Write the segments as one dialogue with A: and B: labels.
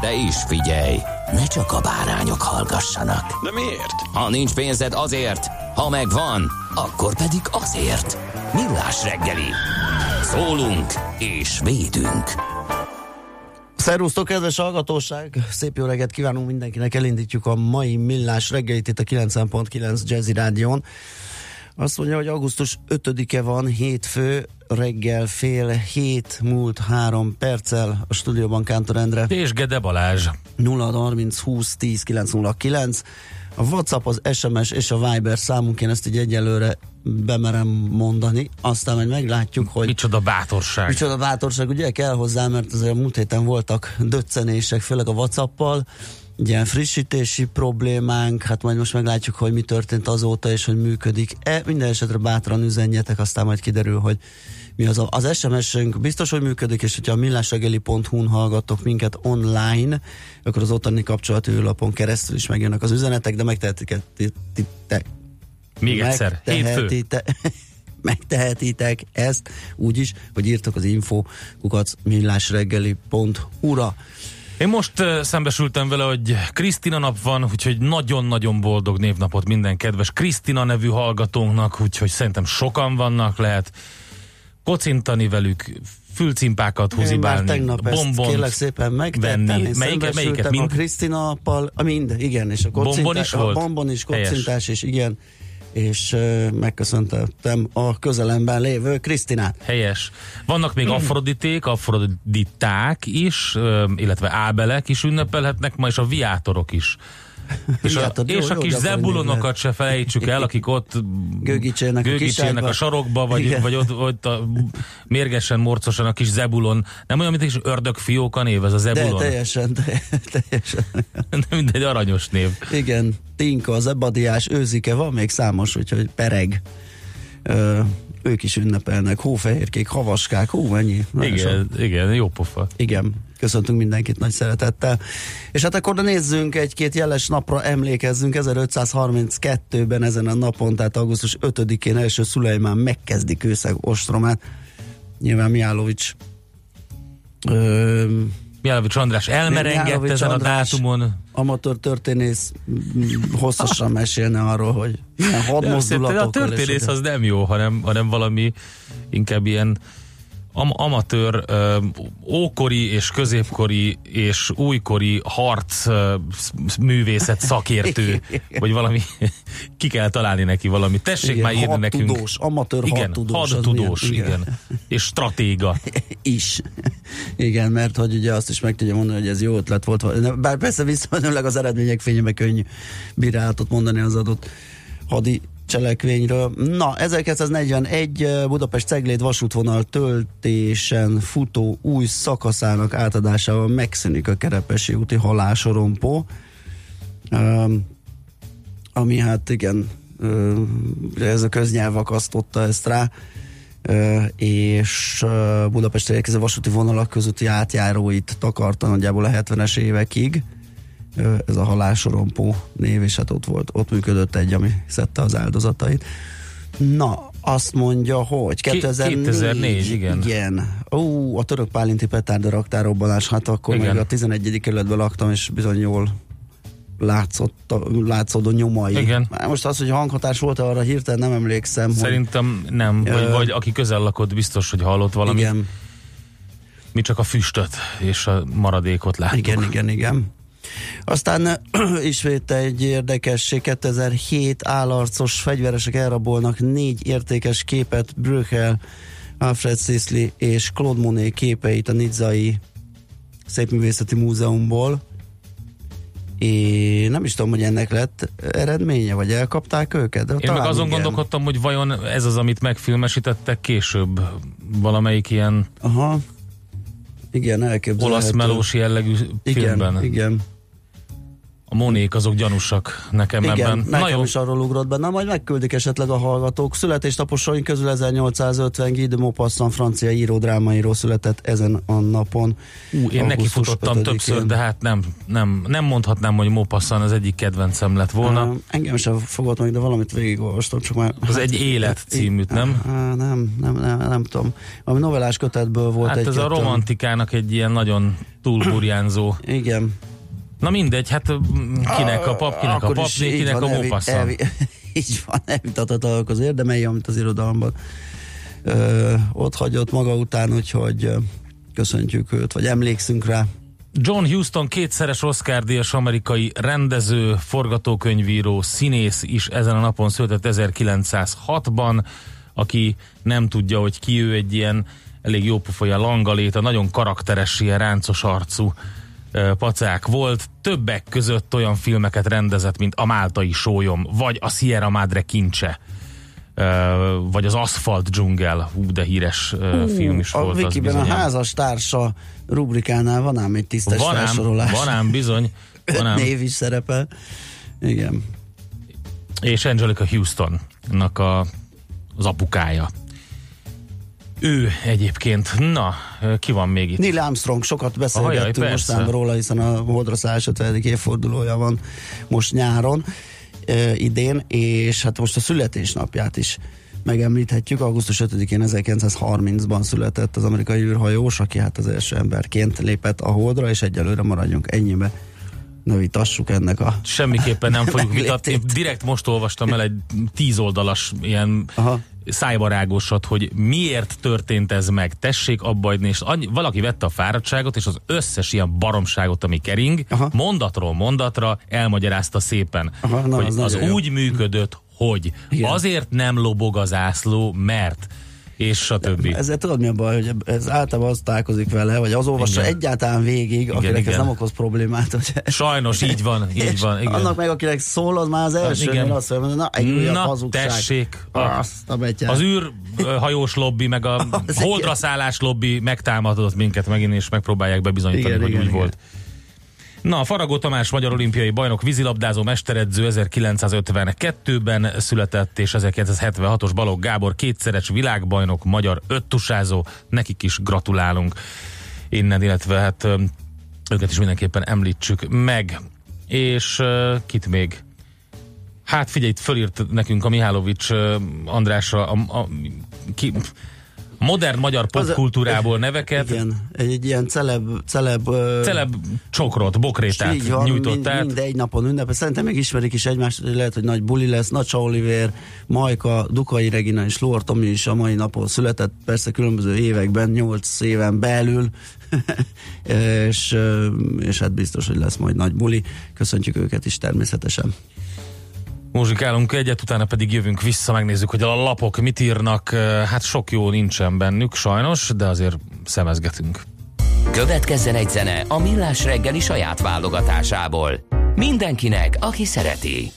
A: De is figyelj, ne csak a bárányok hallgassanak.
B: De miért?
A: Ha nincs pénzed azért, ha megvan, akkor pedig azért. Millás reggeli. Szólunk és védünk.
C: Szervusztok, kedves hallgatóság! Szép jó reggelt kívánunk mindenkinek, elindítjuk a mai millás reggelit itt a 90.9 Jazzy Rádion. Azt mondja, hogy augusztus 5-e van, hétfő, reggel fél hét múlt három perccel a stúdióban Kántor Endre.
D: És Gede Balázs.
C: 0 30 20 10 909. A WhatsApp, az SMS és a Viber számunk, én ezt így egyelőre bemerem mondani, aztán majd meglátjuk, hogy...
D: Micsoda bátorság.
C: Micsoda bátorság, ugye kell hozzá, mert azért a múlt héten voltak döccenések, főleg a Whatsappal, ilyen frissítési problémánk, hát majd most meglátjuk, hogy mi történt azóta, és hogy működik-e. Minden esetre bátran üzenjetek, aztán majd kiderül, hogy mi az. A, az SMS-ünk biztos, hogy működik, és hogyha a millásregeli.hu-n hallgattok minket online, akkor az ottani kapcsolati űrlapon keresztül is megjönnek az üzenetek, de megtehetitek.
D: Még egyszer, hétfő.
C: megtehetitek ezt úgy is, hogy írtok az info kukac millásreggeli.hu-ra.
D: Én most szembesültem vele, hogy Krisztina nap van, úgyhogy nagyon-nagyon boldog névnapot minden kedves Krisztina nevű hallgatónknak, úgyhogy szerintem sokan vannak, lehet kocintani velük, fülcimpákat húzibálni,
C: tegnap bombont
D: kérlek
C: szépen megtettem,
D: venni. Melyiket, melyiket?
C: Mind? A Krisztina nappal, a mind, igen, és a kocintás,
D: bombon is volt?
C: A bombon is, kocintás, és igen, és uh, megköszöntettem a közelemben lévő Krisztinát.
D: Helyes. Vannak még afroditék, afroditák is, illetve ábelek is ünnepelhetnek, ma és a viátorok is. És a,
C: jó,
D: és a
C: jó,
D: kis
C: gyakran
D: zebulonokat se felejtsük el, akik ott
C: Gőgicsének a
D: gőgicsének
C: kiságba.
D: a sarokba, vagy,
C: Igen.
D: vagy ott, ott a, mérgesen, morcosan a kis zebulon. Nem olyan, mint egy ördögfióka név, ez a
C: De
D: zebulon.
C: teljesen, te, teljesen.
D: Mindegy aranyos név.
C: Igen, Tinka, az ebadiás, őzike, van még számos, úgyhogy pereg. Ö, ők is ünnepelnek, hófehérkék, havaskák, hú, mennyi. Nagyon sok.
D: Igen, igen, jó pofa.
C: Igen, köszöntünk mindenkit nagy szeretettel. És hát akkor nézzünk egy-két jeles napra, emlékezzünk. 1532-ben ezen a napon, tehát augusztus 5-én első Szulejmán megkezdi kőszeg ostromát. Nyilván Miálovics ö,
D: Mijálovics András elmerengett ezen a
C: András.
D: dátumon.
C: amatőr történész mm, hosszasan mesélne arról, hogy milyen
D: a
C: hadmozdulatokkal. és
D: történész az nem jó, hanem, hanem valami inkább ilyen am- amatőr, ö, ókori és középkori és újkori harc ö, sz- művészet szakértő, vagy valami, ki kell találni neki valami. Tessék
C: Igen,
D: már írni nekünk.
C: hadtudós, amatőr
D: igen,
C: hadtudós,
D: hadtudós, igen.
C: Igen.
D: És stratéga.
C: is. Igen, mert hogy ugye azt is meg tudja mondani, hogy ez jó ötlet volt. Bár persze visszamenőleg az eredmények fényében könnyű bírálatot mondani az adott hadi cselekvényről. Na, 1941 eh, Budapest Cegléd vasútvonal töltésen futó új szakaszának átadásával megszűnik a Kerepesi úti halásorompó. Ami hát igen, ez a köznyelv akasztotta ezt rá, és Budapest érkező vasúti vonalak közötti átjáróit takarta nagyjából a 70-es évekig. Ez a halásorompó név, és hát ott volt, ott működött egy, ami szedte az áldozatait. Na, azt mondja, hogy
D: Ki-
C: 2004,
D: 2004, igen.
C: igen. Ó, a török pálinti petárda raktárrobbanás, hát akkor
D: Igen.
C: meg a 11. kerületben laktam, és bizony jól látszott, látszódó nyomai.
D: Igen.
C: Most az, hogy hanghatás volt arra hirtelen nem emlékszem.
D: Szerintem nem, vagy,
C: Ö,
D: vagy aki közel lakott, biztos, hogy hallott
C: hogy
D: valamit.
C: igen,
D: Mi csak a füstöt és a maradékot láttuk.
C: igen, igen, igen. Aztán ismét egy érdekesség, 2007 állarcos fegyveresek elrabolnak négy értékes képet Brüchel, Alfred Sisley és Claude Monet képeit a Nizzai Szépművészeti Múzeumból. Én nem is tudom, hogy ennek lett eredménye, vagy elkapták őket. De
D: Én meg azon
C: igen.
D: gondolkodtam, hogy vajon ez az, amit megfilmesítettek később valamelyik ilyen
C: Aha. Igen,
D: olasz melós jellegű
C: igen,
D: filmben.
C: Igen,
D: A Monék azok gyanúsak nekem
C: igen.
D: ebben.
C: nekem
D: Na jó,
C: is arról ugrott be. Na, majd megküldik esetleg a hallgatók. Születésnaposaink közül 1850 Guy de Maupassant francia író, drámaíró született ezen a napon.
D: Ú, én neki futottam
C: 5-én.
D: többször, de hát nem, nem, nem mondhatnám, hogy Mopassan az egyik kedvencem lett volna.
C: Uh, engem sem fogott meg, de valamit végigolvastam, csak már...
D: Az egy élet címűt, nem?
C: Uh, nem, nem, nem, nem tudom. Valami novellás kötetből volt
D: Hát
C: egy
D: ez a romantikának egy ilyen nagyon túlburjánzó.
C: Igen.
D: Na mindegy, hát mm, kinek a pap, kinek a papné,
C: így
D: kinek a
C: van, elvi- elvi- Így van, elvitathatóak az érdemei, amit az irodalomban ö, ott hagyott maga után, úgyhogy köszöntjük őt, vagy emlékszünk rá.
D: John Huston kétszeres Oscar-díjas amerikai rendező, forgatókönyvíró, színész is ezen a napon született 1906-ban, aki nem tudja, hogy ki ő egy ilyen elég jó pofolya langaléta, nagyon karakteres, ilyen ráncos arcú pacák volt. Többek között olyan filmeket rendezett, mint A Máltai Sólyom, vagy A Sierra Madre Kincse, vagy az Aszfalt dzsungel, hú, de híres ö, film is
C: a
D: volt. az
C: Wikiben a házas társa rubrikánál van ám egy tisztes
D: Van ám,
C: felsorolás.
D: van ám bizony. Van ám.
C: név is szerepel. Igen.
D: és Angelica Houstonnak a, az apukája. Ő egyébként, na, ki van még itt?
C: Neil Armstrong, sokat beszélgettünk
D: persze.
C: mostan róla, hiszen a Holdra szállás 50. évfordulója van most nyáron, e, idén, és hát most a születésnapját is megemlíthetjük. Augusztus 5-én 1930-ban született az amerikai űrhajós, aki hát az első emberként lépett a Holdra, és egyelőre maradjunk ennyibe. Ne vitassuk ennek a...
D: Semmiképpen nem fogjuk vitatni. Direkt most olvastam el egy tíz oldalas ilyen
C: Aha.
D: Szájbarágosat, hogy miért történt ez meg. Tessék abba hagyni, és annyi, valaki vette a fáradtságot, és az összes ilyen baromságot, ami kering,
C: Aha.
D: mondatról mondatra elmagyarázta szépen,
C: Aha, na,
D: hogy
C: az
D: az
C: nagyon jó.
D: úgy működött, hogy
C: Igen.
D: azért nem lobog az ászló, mert és stb.
C: Ezzel tudod mi a baj, hogy ez általában az találkozik vele, vagy az olvassa
D: Igen.
C: egyáltalán végig, akinek ez
D: igen.
C: nem okoz problémát. Hogy
D: Sajnos így van, így van, igen.
C: Annak meg, akinek szól, az már az első,
D: igen.
C: igen. azt mondja, na, egy újabb
D: Na,
C: hazugság.
D: tessék, a-
C: Azt a betyár.
D: Az űrhajós lobby, meg a
C: Az
D: holdra
C: igen.
D: szállás lobby megtámadott minket megint, és megpróbálják bebizonyítani,
C: Igen,
D: hogy
C: igen,
D: úgy
C: igen.
D: volt. Na, Faragó Tamás magyar olimpiai bajnok, vízilabdázó mesteredző 1952-ben született, és 1976-os Balogh Gábor kétszeres világbajnok, magyar öttusázó, nekik is gratulálunk innen, illetve hát őket is mindenképpen említsük meg. És ö, kit még? Hát figyelj, itt fölírt nekünk a Mihálovics ö, Andrásra a, a, ki, modern magyar popkultúrából neveket.
C: Igen, egy, egy ilyen celeb, celeb,
D: Celeb csokrot, bokrétát
C: így van,
D: nyújtott
C: mind,
D: át.
C: mind egy napon ünnepel. Szerintem meg ismerik is egymást, hogy lehet, hogy nagy buli lesz. Nacsa Oliver, Majka, Dukai Regina és Lór Tomi is a mai napon született, persze különböző években, 8 éven belül, és, és hát biztos, hogy lesz majd nagy buli. Köszöntjük őket is természetesen.
D: Muzsikálunk egyet, utána pedig jövünk vissza, megnézzük, hogy a lapok mit írnak. Hát sok jó nincsen bennük, sajnos, de azért szemezgetünk.
A: Következzen egy zene a Millás reggeli saját válogatásából. Mindenkinek, aki szereti.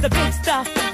E: the big stuff.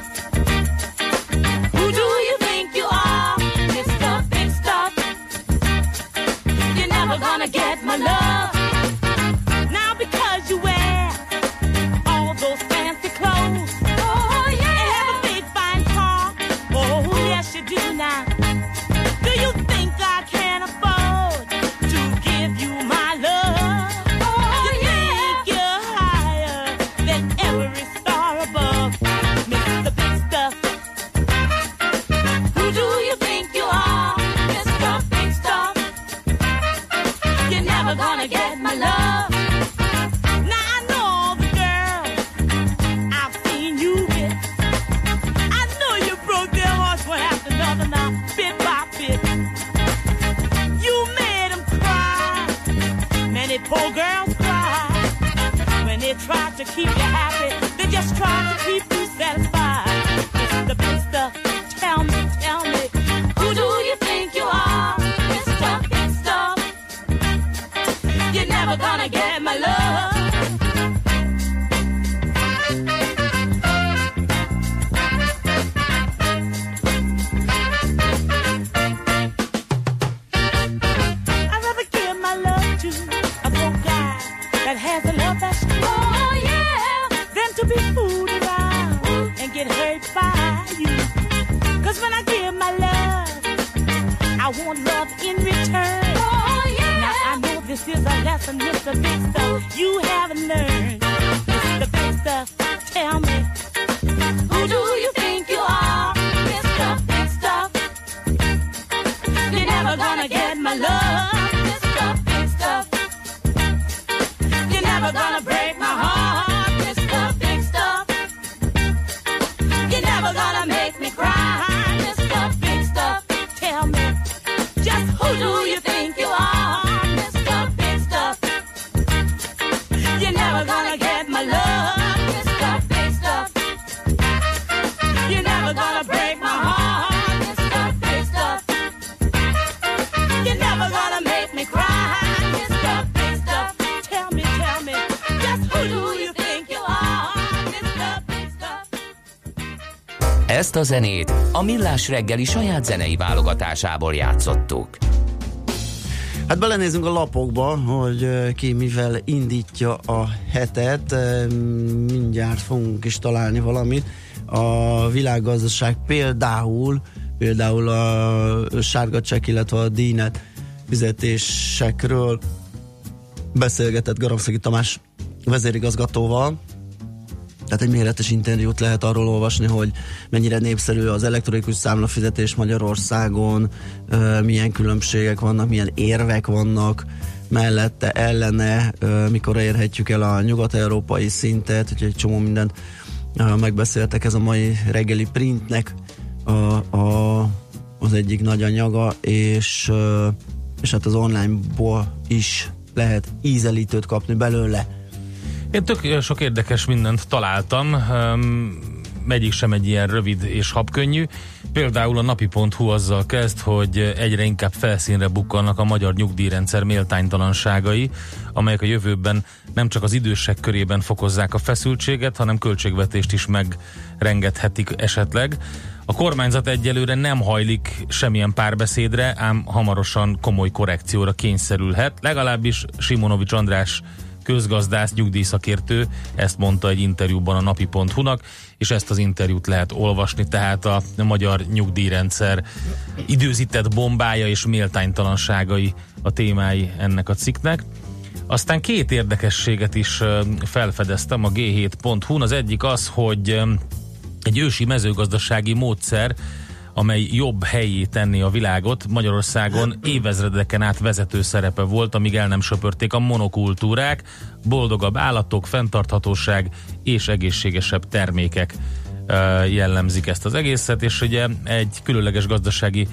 E: Get hurt by you. Cause when I give my love, I want love in return. Oh, yeah. Now I know this is a lesson, Mr. Big Stuff. You haven't learned. Mr. Big Stuff, tell me.
A: Ezt a zenét a Millás reggeli saját zenei válogatásából játszottuk.
C: Hát belenézünk a lapokba, hogy ki mivel indítja a hetet. Mindjárt fogunk is találni valamit. A világgazdaság például, például a sárga csekk, illetve a díjnet fizetésekről beszélgetett Garamszegi Tamás vezérigazgatóval, tehát egy méretes interjút lehet arról olvasni, hogy mennyire népszerű az elektronikus számlafizetés Magyarországon, milyen különbségek vannak, milyen érvek vannak mellette, ellene, mikor érhetjük el a nyugat-európai szintet, úgyhogy egy csomó mindent megbeszéltek ez a mai reggeli printnek a, a, az egyik nagy anyaga, és, és hát az onlineból is lehet ízelítőt kapni belőle.
D: Én tök sok érdekes mindent találtam, um, egyik sem egy ilyen rövid és habkönnyű. Például a napi.hu azzal kezd, hogy egyre inkább felszínre bukkannak a magyar nyugdíjrendszer méltánytalanságai, amelyek a jövőben nem csak az idősek körében fokozzák a feszültséget, hanem költségvetést is megrengethetik esetleg. A kormányzat egyelőre nem hajlik semmilyen párbeszédre, ám hamarosan komoly korrekcióra kényszerülhet. Legalábbis Simonovics András közgazdász, nyugdíjszakértő, ezt mondta egy interjúban a napi.hu-nak, és ezt az interjút lehet olvasni, tehát a magyar nyugdíjrendszer időzített bombája és méltánytalanságai a témái ennek a cikknek. Aztán két érdekességet is felfedeztem a g7.hu-n. Az egyik az, hogy egy ősi mezőgazdasági módszer, amely jobb helyé tenni a világot. Magyarországon évezredeken át vezető szerepe volt, amíg el nem söpörték a monokultúrák, boldogabb állatok, fenntarthatóság és egészségesebb termékek jellemzik ezt az egészet, és ugye egy különleges gazdasági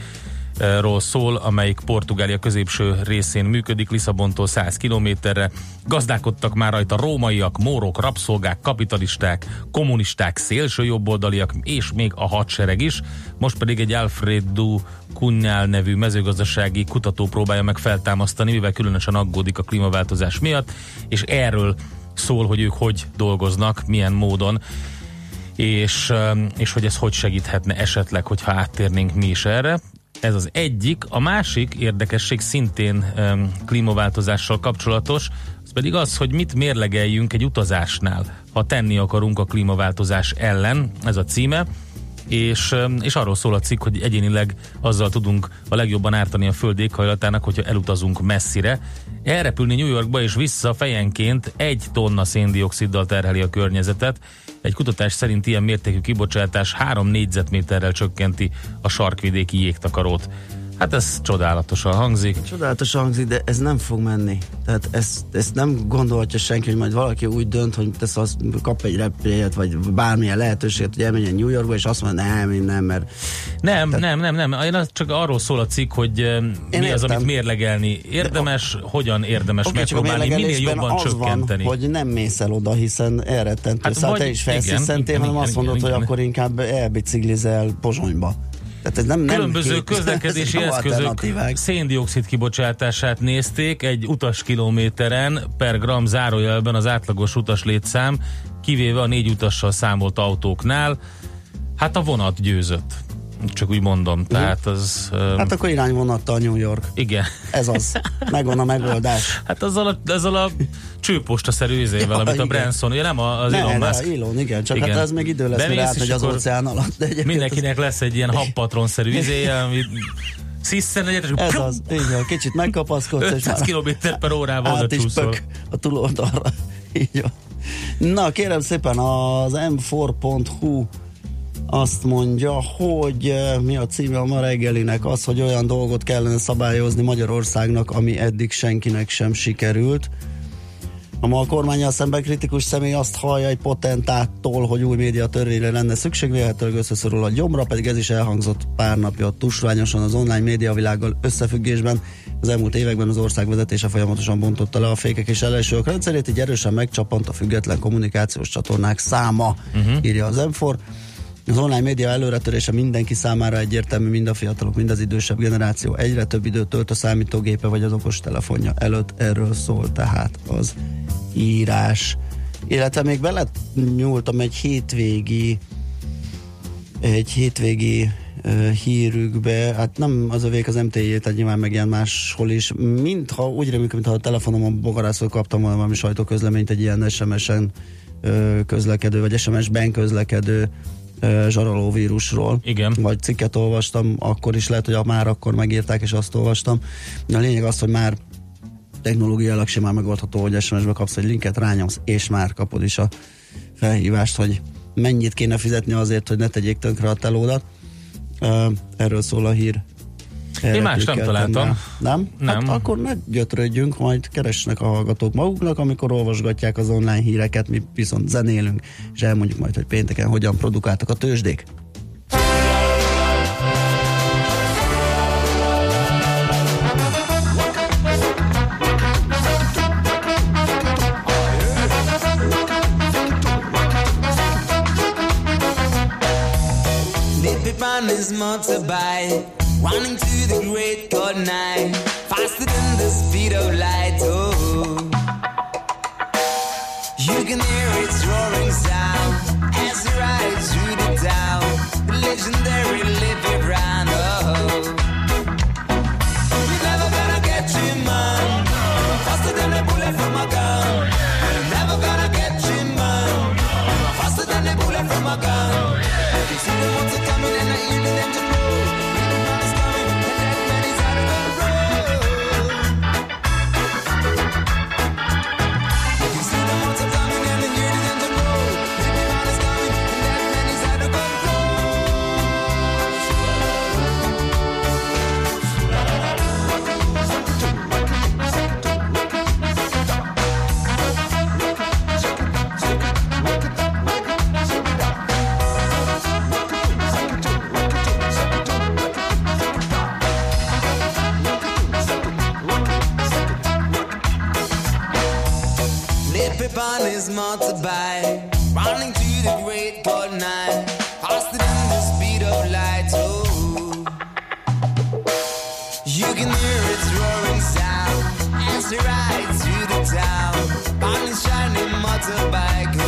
D: ról szól, amelyik Portugália középső részén működik, Lisszabontól 100 kilométerre. Gazdálkodtak már rajta rómaiak, mórok, rabszolgák, kapitalisták, kommunisták, szélsőjobboldaliak, és még a hadsereg is. Most pedig egy Alfredo Kunyál nevű mezőgazdasági kutató próbálja meg feltámasztani, mivel különösen aggódik a klímaváltozás miatt, és erről szól, hogy ők hogy dolgoznak, milyen módon és, és hogy ez hogy segíthetne esetleg, hogyha áttérnénk mi is erre. Ez az egyik. A másik érdekesség szintén um, klímaváltozással kapcsolatos, az pedig az, hogy mit mérlegeljünk egy utazásnál, ha tenni akarunk a klímaváltozás ellen, ez a címe, és, és arról szól a cikk, hogy egyénileg azzal tudunk a legjobban ártani a föld éghajlatának, hogyha elutazunk messzire. Elrepülni New Yorkba és vissza fejenként egy tonna széndioksziddal terheli a környezetet. Egy kutatás szerint ilyen mértékű kibocsátás 3 négyzetméterrel csökkenti a sarkvidéki jégtakarót. Hát ez csodálatosan hangzik.
C: Csodálatos hangzik, de ez nem fog menni. Tehát ezt, ezt nem gondolhatja senki, hogy majd valaki úgy dönt, hogy tesz az, kap egy repülőt, vagy bármilyen lehetőséget, hogy elmenjen New Yorkba, és azt mondja, nem, én nem, mert
D: Nem, nem, nem, nem. Én az csak arról szól a cikk, hogy eh, mi az,
C: értem.
D: amit mérlegelni érdemes, hogyan érdemes
C: Oké, csak a
D: megpróbálni, minél jobban
C: az
D: csökkenteni.
C: Van, hogy nem mész el oda, hiszen elrettentő.
D: Hát
C: szóval te is felsziszentél, hanem
D: igen,
C: azt mondod,
D: igen,
C: hogy
D: igen.
C: akkor inkább elbiciklizel Pozsonyba. Tehát ez nem, nem
D: Különböző
C: hét-
D: közlekedési
C: nem
D: eszközök széndiokszid kibocsátását nézték egy utas kilométeren per gram zárójelben az átlagos utas létszám, kivéve a négy utassal számolt autóknál. Hát a vonat győzött. Csak úgy mondom, tehát az... Um,
C: Hát akkor irányvonattal New York.
D: igen.
C: Ez az. Megvan a megoldás.
D: Hát azzal a, azzal a csőpostaszerű izével,
C: Ja,
D: amit a
C: igen.
D: Branson, ugye nem az
C: Ne,
D: Elon Musk.
C: Elon, igen, csak
D: Igen.
C: hát ez még idő lesz,
D: Bemész,
C: mire átmegy az óceán alatt. De
D: Mindenkinek lesz egy ilyen happatronszerű izéje, ami sziszen egyet, és
C: ez,
D: pum,
C: az, így van, kicsit megkapaszkodsz, és
D: 500
C: már
D: km per órával
C: át is pök a túloldalra. Így van. Na, kérem szépen, az m4.hu azt mondja, hogy eh, mi a címe a ma reggelinek, az, hogy olyan dolgot kellene szabályozni Magyarországnak, ami eddig senkinek sem sikerült. A ma a kormányjal szemben kritikus személy azt hallja egy potentáttól, hogy új média törvényre lenne szükség, véletlenül összeszorul a gyomra, pedig ez is elhangzott pár napja tusványosan az online médiavilággal összefüggésben. Az elmúlt években az ország vezetése folyamatosan bontotta le a fékek és ellensők rendszerét, így erősen megcsapant a független kommunikációs csatornák száma, uh-huh. írja az M4. Az online média előretörése mindenki számára egyértelmű, mind a fiatalok, mind az idősebb generáció. Egyre több időt tölt a számítógépe vagy az okos telefonja előtt. Erről szól tehát az írás. Illetve még bele nyúltam egy hétvégi egy hétvégi uh, hírükbe, hát nem az övék az MTI, tehát nyilván meg ilyen máshol is, mintha úgy reméljük, mintha a telefonomon bogarászról kaptam volna valami sajtóközleményt egy ilyen SMS-en közlekedő, vagy SMS-ben közlekedő uh, zsaroló vírusról.
D: Igen.
C: Vagy cikket olvastam, akkor is lehet, hogy már akkor megírták, és azt olvastam. A lényeg az, hogy már technológiailag simán megoldható, hogy SMS-be kapsz egy linket, rányomsz, és már kapod is a felhívást, hogy mennyit kéne fizetni azért, hogy ne tegyék tönkre a telódat. Erről szól a hír.
D: Én más nem találtam.
C: Nem?
D: Nem.
C: Hát akkor ne gyötrődjünk, majd keresnek a hallgatók maguknak, amikor olvasgatják az online híreket, mi viszont zenélünk, és elmondjuk majd, hogy pénteken hogyan produkáltak a tőzsdék.
F: Dip on his motorbike, running to the great good night, faster than the speed of light. Oh, you can hear its roaring sound as it rides through the town. Legendary On his motorbike, running to the great cold night, faster than the speed of light. Oh, you can hear its roaring sound as it rides through the town on his shining motorbike.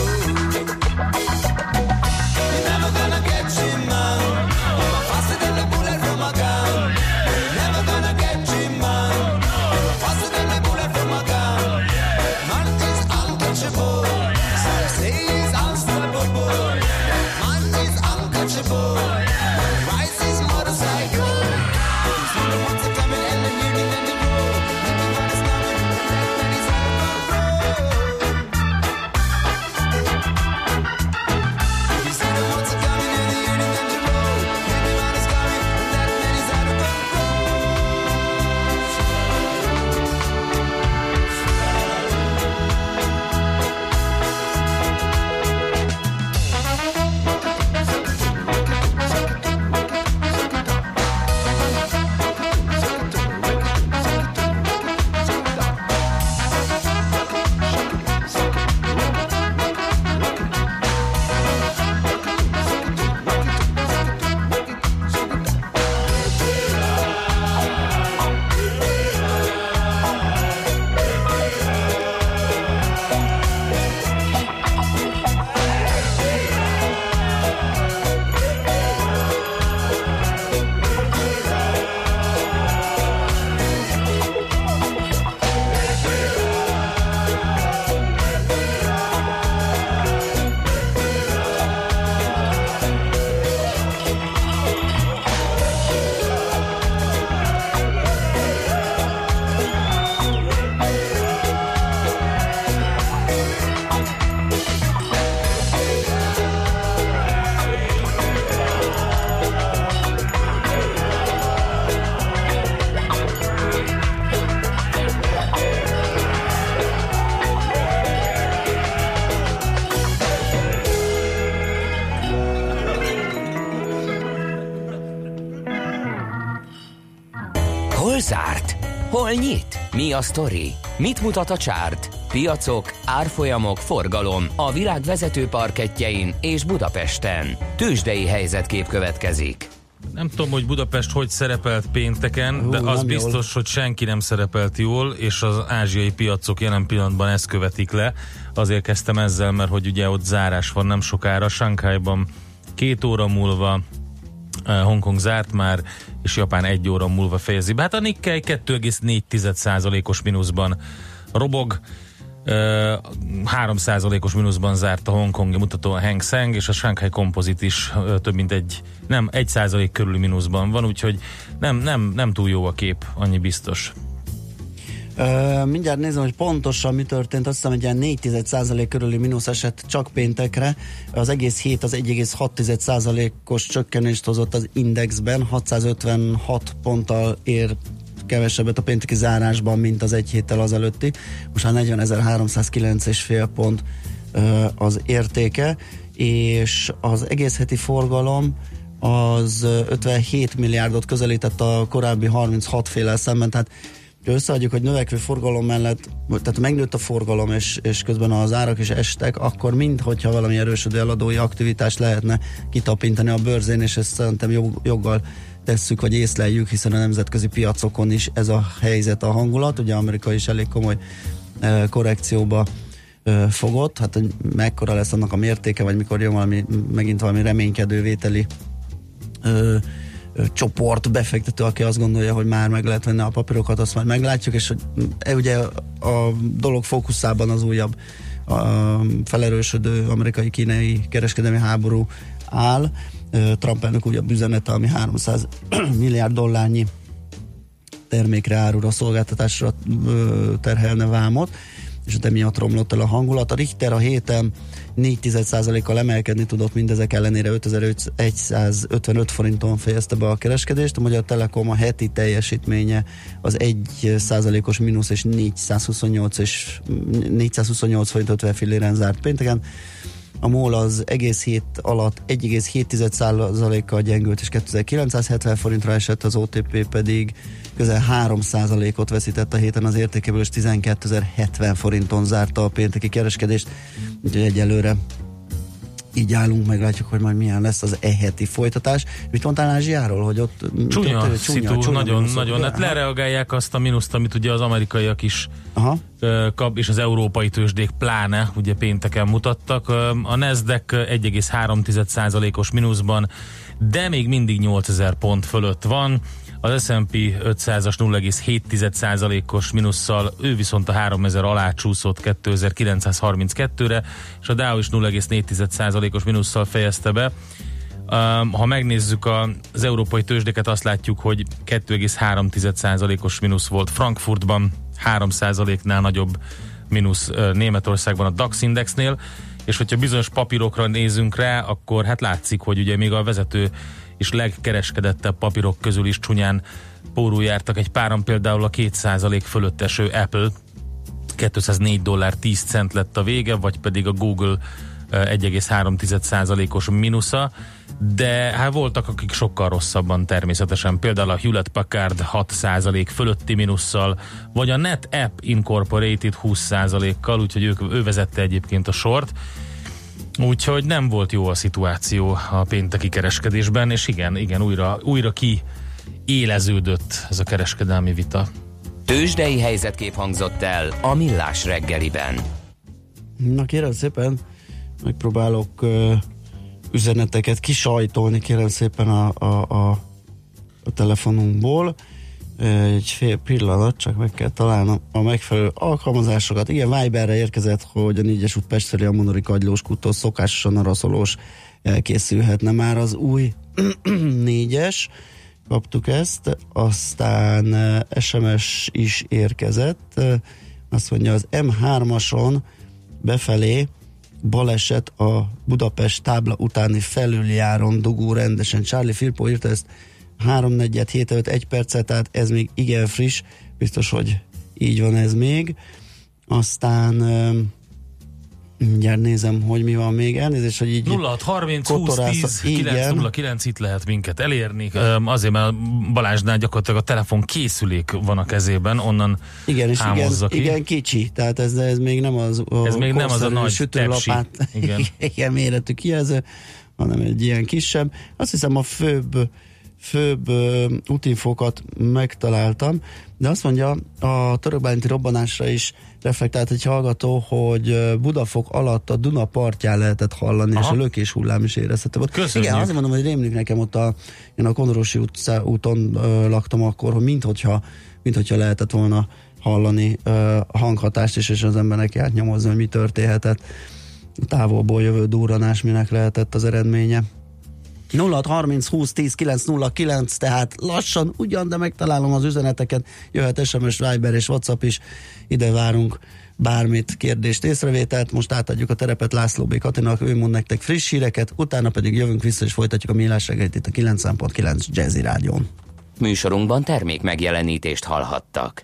A: Mi a sztori? Mit mutat a csárt? Piacok, árfolyamok, forgalom a világ vezető parketjein és Budapesten. Tősdei helyzetkép következik.
D: Nem tudom, hogy Budapest hogy szerepelt pénteken,
C: Hú,
D: de az biztos,
C: jól.
D: hogy senki nem szerepelt jól, és az ázsiai piacok jelen pillanatban ezt követik le. Azért kezdtem ezzel, mert hogy ugye ott zárás van nem sokára. Sankhájban két óra múlva, Hongkong zárt már, és Japán egy óra múlva fejezi be. Hát a Nikkei 2,4%-os mínuszban robog, 3%-os mínuszban zárt a hongkongi mutató a Hang Seng, és a Shanghai Composite is ö, több mint egy, nem, 1% körüli mínuszban van, úgyhogy nem, nem, nem túl jó a kép, annyi biztos.
C: Ö, mindjárt nézem, hogy pontosan mi történt. Azt hiszem, egy ilyen 4 körüli mínusz esett csak péntekre. Az egész hét az 1,6% os csökkenést hozott az indexben. 656 ponttal ér kevesebbet a pénteki zárásban, mint az egy héttel az előtti. Most már 40.309,5 pont az értéke, és az egész heti forgalom az ö, 57 milliárdot közelített a korábbi 36 féle szemben, tehát ha összeadjuk, hogy növekvő forgalom mellett, tehát megnőtt a forgalom, és, és közben az árak is estek, akkor mind, hogyha valami erősödő eladói aktivitás lehetne kitapintani a bőrzén, és ezt szerintem jog, joggal tesszük, vagy észleljük, hiszen a nemzetközi piacokon is ez a helyzet a hangulat. Ugye Amerika is elég komoly eh, korrekcióba eh, fogott, hát hogy mekkora lesz annak a mértéke, vagy mikor jön valami, megint valami reménykedő vételi ö, ö, csoport befektető, aki azt gondolja, hogy már meg lehet venni a papírokat, azt majd meglátjuk, és hogy e, ugye a dolog fókuszában az újabb a felerősödő amerikai-kínai kereskedelmi háború áll. Trump elnök újabb üzenete, ami 300 milliárd dollárnyi termékre, árura, szolgáltatásra terhelne vámot, és emiatt romlott el a hangulat. A Richter a héten 4,1%-kal emelkedni tudott, mindezek ellenére 5155 forinton fejezte be a kereskedést. A Magyar Telekom a heti teljesítménye az 1%-os mínusz és 428, és 428 forint 50 filléren zárt pénteken. A MOL az egész hét alatt 1,7%-kal gyengült, és 2970 forintra esett, az OTP pedig közel 3%-ot veszített a héten az értékéből, és 12.070 forinton zárta a pénteki kereskedést. Úgyhogy egyelőre így állunk, meglátjuk, hogy majd milyen lesz az e-heti folytatás. Mit mondtál Ázsiáról, hogy ott
D: Csúnya,
C: ott,
D: szitu, nagyon,
C: mínuszok?
D: nagyon. Hát lereagálják azt a mínuszt, amit ugye az amerikaiak is
C: Aha.
D: ö, kap, és az európai tőzsdék pláne ugye pénteken mutattak. Ö, A Nasdaq 1,3%-os mínuszban, de még mindig 8000 pont fölött van. Az S&P 500-as 0,7%-os mínusszal, ő viszont a 3000 alá csúszott 2932-re, és a Dow is 0,4%-os mínusszal fejezte be. Ha megnézzük az európai tőzsdéket, azt látjuk, hogy 2,3%-os mínusz volt Frankfurtban, 3%-nál nagyobb mínusz Németországban a DAX indexnél, és hogyha bizonyos papírokra nézünk rá, akkor hát látszik, hogy ugye még a vezető és legkereskedettebb papírok közül is csúnyán pórul jártak. Egy páran, például a 2% fölött eső Apple 204 dollár 10 cent lett a vége, vagy pedig a Google eh, 1,3%-os mínusza, de hát voltak, akik sokkal rosszabban természetesen, például a Hewlett Packard 6% fölötti mínusszal, vagy a NetApp Incorporated 20%-kal, úgyhogy ők, ő vezette egyébként a sort, Úgyhogy nem volt jó a szituáció a pénteki kereskedésben, és igen, igen, újra, újra ki éleződött ez a kereskedelmi vita.
A: Tőzsdei helyzetkép hangzott el a Millás reggeliben.
C: Na kérem szépen, megpróbálok uh, üzeneteket kisajtolni, kérem szépen a, a, a, a telefonunkból. Egy fél pillanat, csak meg kell találnom a megfelelő alkalmazásokat. Igen, Viberre érkezett, hogy a négyes út Pest felé a Monori kagylós kúttól szokásosan a raszolós elkészülhetne már az új négyes. Kaptuk ezt, aztán eh, SMS is érkezett. Eh, Azt mondja, az M3-ason befelé baleset a Budapest tábla utáni felüljáron dugó rendesen. Charlie Filippo írta ezt 3 4 7 5 1 percet, tehát ez még igen friss, biztos, hogy így van ez még. Aztán Mindjárt nézem, hogy mi van még. Elnézést, hogy így
D: 06 30 20
C: kotorász-
D: 10
C: Igen.
D: 909 itt lehet minket elérni. Azért, mert Balázsnál gyakorlatilag a telefon készülék van a kezében, onnan
C: Igen, és igen,
D: ki.
C: igen, kicsi, tehát ez, ez még nem az a
D: Ez még nem az a nagy
C: sütőlapát.
D: Igen.
C: igen, méretű kijelző, hanem egy ilyen kisebb. Azt hiszem a főbb főbb ö, útinfokat megtaláltam, de azt mondja a törökbálinti robbanásra is reflektált egy hallgató, hogy Budafok alatt a Duna partján lehetett hallani,
D: Aha.
C: és a lökés hullám is érezhető volt.
D: Köszönjük.
C: Igen, azért mondom, hogy rémlik nekem ott a, én a Konorosi utca, úton ö, laktam akkor, hogy minthogyha, minthogyha lehetett volna hallani ö, a hanghatást is, és az embernek járt nyomozni, hogy mi történhetett. A távolból jövő durranás minek lehetett az eredménye. 0 30 20 10 909, tehát lassan ugyan, de megtalálom az üzeneteket, jöhet SMS, Viber és WhatsApp is, ide várunk bármit, kérdést, észrevételt. Most átadjuk a terepet László B. Katinak, ő mond nektek friss híreket, utána pedig jövünk vissza és folytatjuk a millás reggelit itt a 9.9 Jazzy Rádión.
A: Műsorunkban termék megjelenítést hallhattak.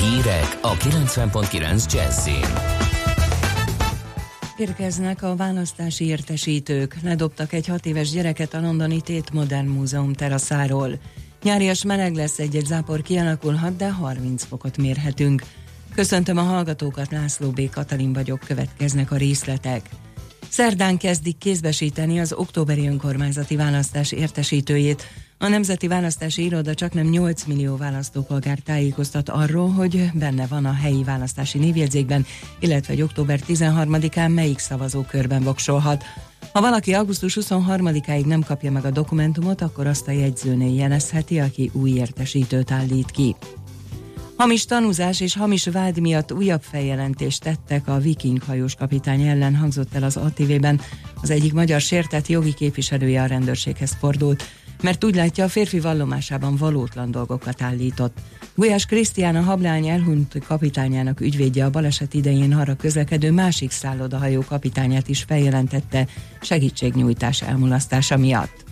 A: Hírek a 90.9 Jazzin.
G: Érkeznek a választási értesítők. Ledobtak egy hat éves gyereket a londoni Tate Modern Múzeum teraszáról. Nyárias meleg lesz, egy-egy zápor kialakulhat, de 30 fokot mérhetünk. Köszöntöm a hallgatókat, László B. Katalin vagyok, következnek a részletek. Szerdán kezdik kézbesíteni az októberi önkormányzati választás értesítőjét. A Nemzeti Választási Iroda csak nem 8 millió választópolgár tájékoztat arról, hogy benne van a helyi választási névjegyzékben, illetve hogy október 13-án melyik szavazókörben voksolhat. Ha valaki augusztus 23-áig nem kapja meg a dokumentumot, akkor azt a jegyzőnél jelezheti, aki új értesítőt állít ki. Hamis tanúzás és hamis vád miatt újabb feljelentést tettek a Viking hajós kapitány ellen, hangzott el az ATV-ben. Az egyik magyar sértett jogi képviselője a rendőrséghez fordult, mert úgy látja, a férfi vallomásában valótlan dolgokat állított. Gulyás Krisztián a hablány elhunyt kapitányának ügyvédje a baleset idején arra közlekedő másik szállodahajó kapitányát is feljelentette segítségnyújtás elmulasztása miatt.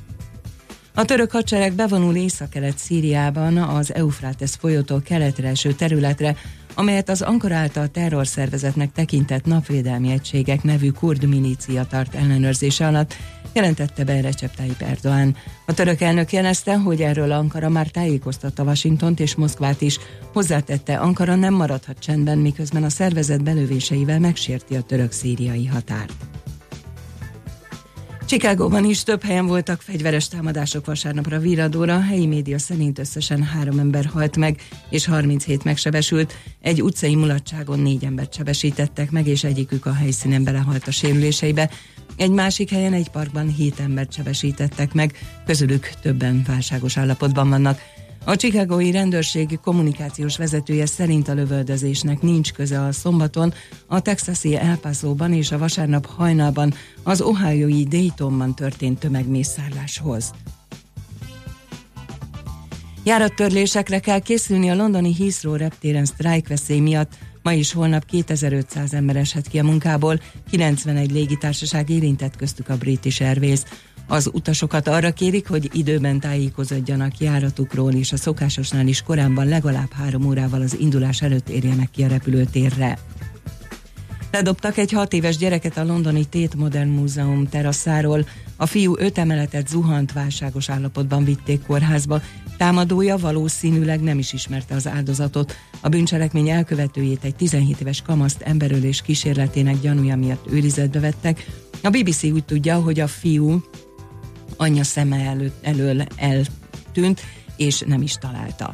G: A török hadsereg bevonul észak-kelet Szíriában az Eufrátesz folyótól keletre eső területre, amelyet az Ankara által terrorszervezetnek tekintett napvédelmi egységek nevű kurd milícia tart ellenőrzése alatt, jelentette be Recep Tayyip Erdoğan. A török elnök jelezte, hogy erről Ankara már tájékoztatta Washingtont és Moszkvát is. Hozzátette, Ankara nem maradhat csendben, miközben a szervezet belövéseivel megsérti a török-szíriai határt. Chicagóban is több helyen voltak fegyveres támadások vasárnapra Viradóra. A helyi média szerint összesen három ember halt meg, és 37 megsebesült. Egy utcai mulatságon négy embert sebesítettek meg, és egyikük a helyszínen belehalt a sérüléseibe. Egy másik helyen egy parkban hét embert sebesítettek meg, közülük többen válságos állapotban vannak. A Chicagói rendőrség kommunikációs vezetője szerint a lövöldözésnek nincs köze a szombaton, a texasi El Paso-ban és a vasárnap hajnalban az Ohioi Daytonban történt tömegmészárláshoz. Járattörlésekre kell készülni a londoni Heathrow reptéren sztrájkveszély miatt. Ma és holnap 2500 ember eshet ki a munkából, 91 légitársaság érintett köztük a British Airways. Az utasokat arra kérik, hogy időben tájékozódjanak járatukról, és a szokásosnál is korábban legalább három órával az indulás előtt érjenek ki a repülőtérre. Ledobtak egy hat éves gyereket a londoni Tate Modern Múzeum teraszáról. A fiú öt emeletet zuhant válságos állapotban vitték kórházba. Támadója valószínűleg nem is ismerte az áldozatot. A bűncselekmény elkövetőjét egy 17 éves kamaszt emberölés kísérletének gyanúja miatt őrizetbe vettek. A BBC úgy tudja, hogy a fiú anyja szeme előtt, elől eltűnt, és nem is találta.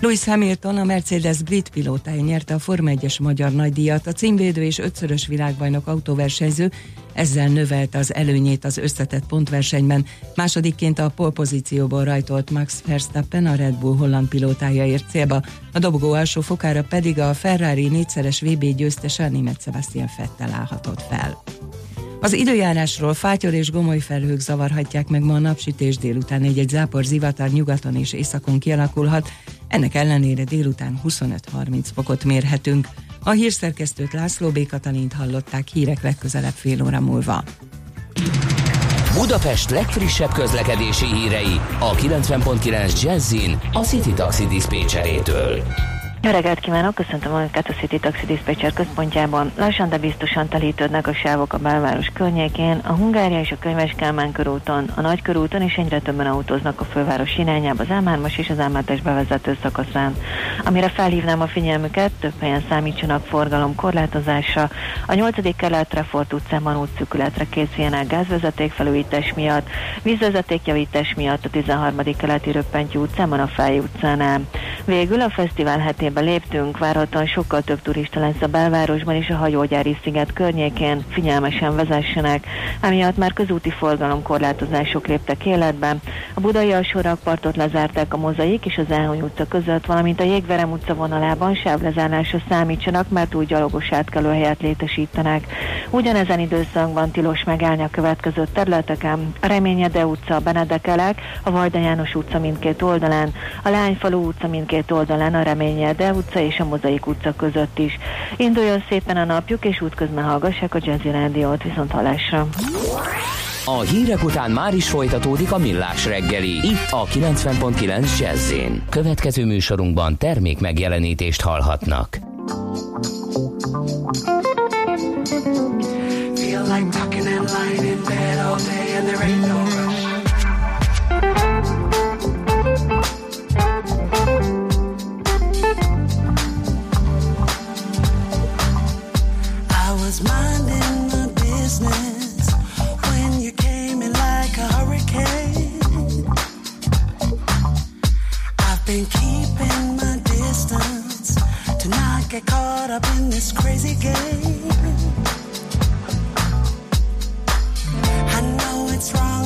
G: Lewis Hamilton, a Mercedes brit pilótája nyerte a Forma 1-es magyar nagydíjat, a címvédő és ötszörös világbajnok autóversenyző, ezzel növelte az előnyét az összetett pontversenyben. Másodikként a polpozícióból rajtolt Max Verstappen a Red Bull holland pilótája ért célba, a dobogó alsó fokára pedig a Ferrari négyszeres VB győztese a német Sebastian Vettel állhatott fel. Az időjárásról fátyol és gomoly felhők zavarhatják meg ma a napsütés délután egy-egy zápor zivatar nyugaton és északon kialakulhat, ennek ellenére délután 25-30 fokot mérhetünk. A hírszerkesztőt László B. Katalint hallották hírek legközelebb fél óra múlva.
A: Budapest legfrissebb közlekedési hírei a 90.9 Jazzin a City Taxi.
H: Jó reggelt kívánok, köszöntöm Önöket a City Taxi Dispatcher központjában. Lassan, de biztosan telítődnek a sávok a belváros környékén, a Hungária és a Könyves Kálmán körúton, a Nagy körúton is egyre többen autóznak a főváros irányába az m és az m bevezető szakaszán. Amire felhívnám a figyelmüket, több helyen számítsanak forgalom korlátozásra. A 8. kelet Refort utcában útszűkületre készüljenek gázvezeték felújítás miatt, vízvezetékjavítás miatt a 13. keleti Röppentyű utcában a Fáj utcánál. Végül a fesztivál hetében léptünk, várhatóan sokkal több turista lesz a belvárosban és a hajógyári sziget környékén, figyelmesen vezessenek, emiatt már közúti forgalomkorlátozások léptek életbe. A budai alsórakpartot lezárták a mozaik és az Elhony utca között, valamint a Jégverem utca vonalában sávlezárásra számítsanak, mert új gyalogos átkelőhelyet létesítenek. Ugyanezen időszakban tilos megállni a következő területeken, a Reményede utca, a Benedekelek, a Vajda János utca mindkét oldalán, a Lányfalú utca mindkét oldalán, a Reményede utca és a Mozaik utca között is. Induljon szépen a napjuk, és útközben hallgassák a Jazzy Rádiót, viszont hallásra.
A: A hírek után már is folytatódik a millás reggeli, itt a 90.9 Jazzin. Következő műsorunkban termék megjelenítést hallhatnak.
I: Feel like tucking and lying in bed all day and there ain't no rush. Get caught up in this crazy game. I know it's wrong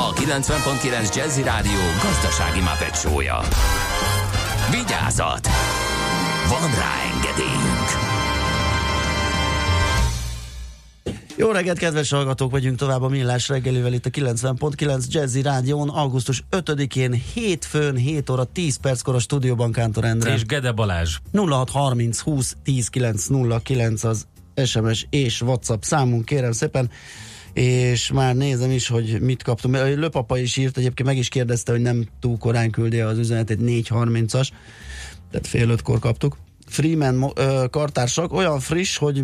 A: a 90.9 Jazzy Rádió gazdasági mapetsója. Vigyázat! Van rá engedélyünk!
C: Jó reggelt, kedves hallgatók, vagyunk tovább a Millás reggelivel itt a 90.9 Jazzy Rádión, augusztus 5-én, hétfőn, 7 óra 10 perckor a stúdióban Kántor Endre.
D: És Gede Balázs.
C: 0630 20 10 909 az SMS és WhatsApp számunk, kérem szépen és már nézem is, hogy mit kaptunk. A Löpapa is írt, egyébként meg is kérdezte, hogy nem túl korán küldi az üzenetét 4.30-as, tehát fél ötkor kaptuk. Freeman ö, kartársak olyan friss, hogy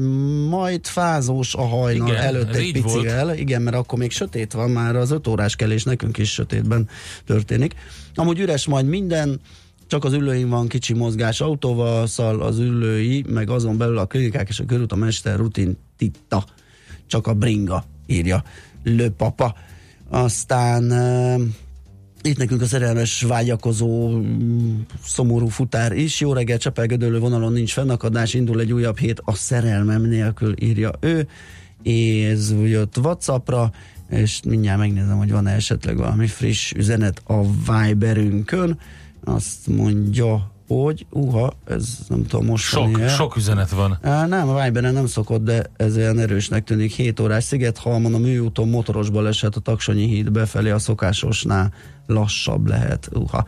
C: majd fázós a hajnal
D: Igen,
C: előtt egy
D: így volt.
C: picivel. Igen, mert akkor még sötét van, már az öt órás kelés nekünk is sötétben történik. Amúgy üres majd minden, csak az ülőin van kicsi mozgás autóval, szal az ülői, meg azon belül a klinikák és a körút a mester rutin titta. Csak a bringa, írja Löpapa. Aztán uh, itt nekünk a szerelmes vágyakozó mm, szomorú futár is. Jó reggel, Csepel-Gödöllő vonalon nincs fennakadás, indul egy újabb hét a szerelmem nélkül, írja ő. És jött Whatsappra, és mindjárt megnézem, hogy van-e esetleg valami friss üzenet a Viberünkön. Azt mondja, hogy uha, ez nem tudom most
D: Sok, sok üzenet van.
C: Á, nem, a Viberen nem szokott, de ez olyan erősnek tűnik. 7 órás Szigethalmon a műúton motoros baleset a Taksonyi híd befelé a szokásosnál lassabb lehet. Uha,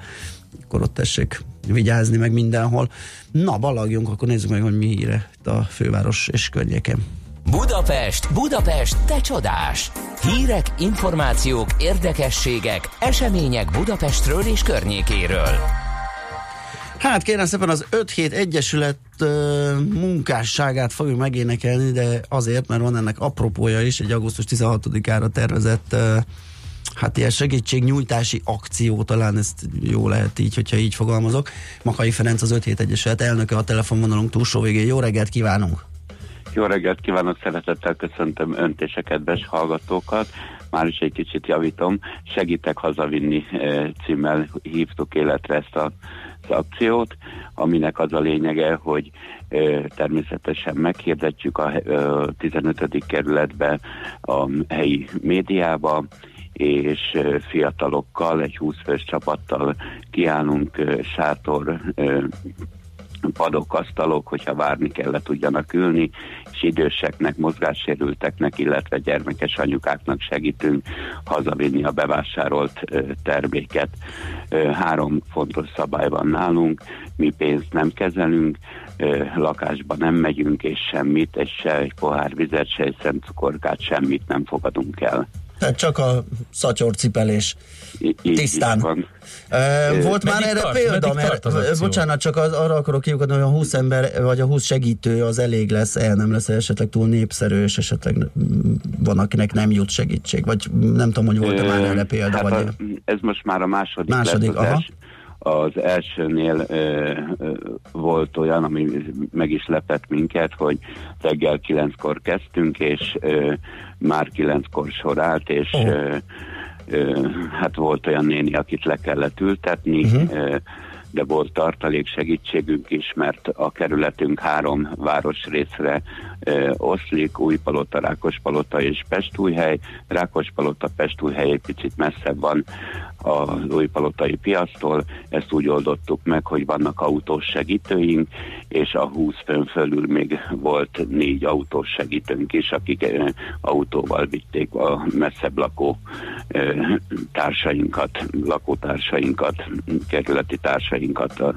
C: akkor ott tessék vigyázni meg mindenhol. Na, balagjunk, akkor nézzük meg, hogy mi híre itt a főváros és környéken.
A: Budapest, Budapest, te csodás! Hírek, információk, érdekességek, események Budapestről és környékéről.
C: Hát kérem szépen az 5-7 Egyesület ö, munkásságát fogjuk megénekelni, de azért, mert van ennek apropója is, egy augusztus 16-ára tervezett ö, hát ilyen segítségnyújtási akció, talán ezt jó lehet így, hogyha így fogalmazok. Makai Ferenc az 5-7 Egyesület elnöke a telefonvonalunk túlsó végén. Jó reggelt kívánunk!
J: Jó reggelt kívánok, szeretettel köszöntöm önt és a kedves hallgatókat. Már is egy kicsit javítom. Segítek hazavinni címmel hívtuk életre ezt a, akciót, aminek az a lényege, hogy természetesen meghirdetjük a eh, 15. kerületbe a helyi médiába, és fiatalokkal, egy 20 fős csapattal kiállunk sátor padok, asztalok, hogyha várni kell, le tudjanak ülni, és időseknek, mozgássérülteknek, illetve gyermekes anyukáknak segítünk hazavinni a bevásárolt terméket. Három fontos szabály van nálunk, mi pénzt nem kezelünk, lakásba nem megyünk, és semmit, és se egy pohár vizet, se egy szemcukorkát, semmit nem fogadunk el.
C: Tehát csak a szatyorcipelés. Tisztán.
J: is van.
C: Volt már
D: meddig
C: erre
D: tart?
C: példa,
D: tart
C: mert
D: akció?
C: bocsánat, csak az, arra akarok kiukadni, hogy a 20 ember, vagy a 20 segítő az elég lesz, el nem lesz esetleg túl népszerű, és esetleg van, akinek nem jut segítség, vagy nem tudom, hogy volt-e már erre példa,
J: hát
C: vagy...
J: a, ez most már a második,
C: Második,
J: lesz
C: aha.
J: Az elsőnél ö, ö, volt olyan, ami meg is lepett minket, hogy reggel kilenckor kezdtünk, és ö, már kilenckor sor állt, és
C: Ó.
J: ö, ö, hát volt olyan néni, akit le kellett ültetni,
C: Mhm.
J: ö, de volt tartalék segítségünk is, mert a kerületünk három városrészre oszlik, Újpalota, Rákospalota és Pestújhely. Rákospalota, Pestújhely egy picit messzebb van az újpalotai piasztól. Ezt úgy oldottuk meg, hogy vannak autós segítőink, és a 20 főn fölül még volt négy autós segítőnk is, akik autóval vitték a messzebb lakó társainkat, lakótársainkat, kerületi társainkat az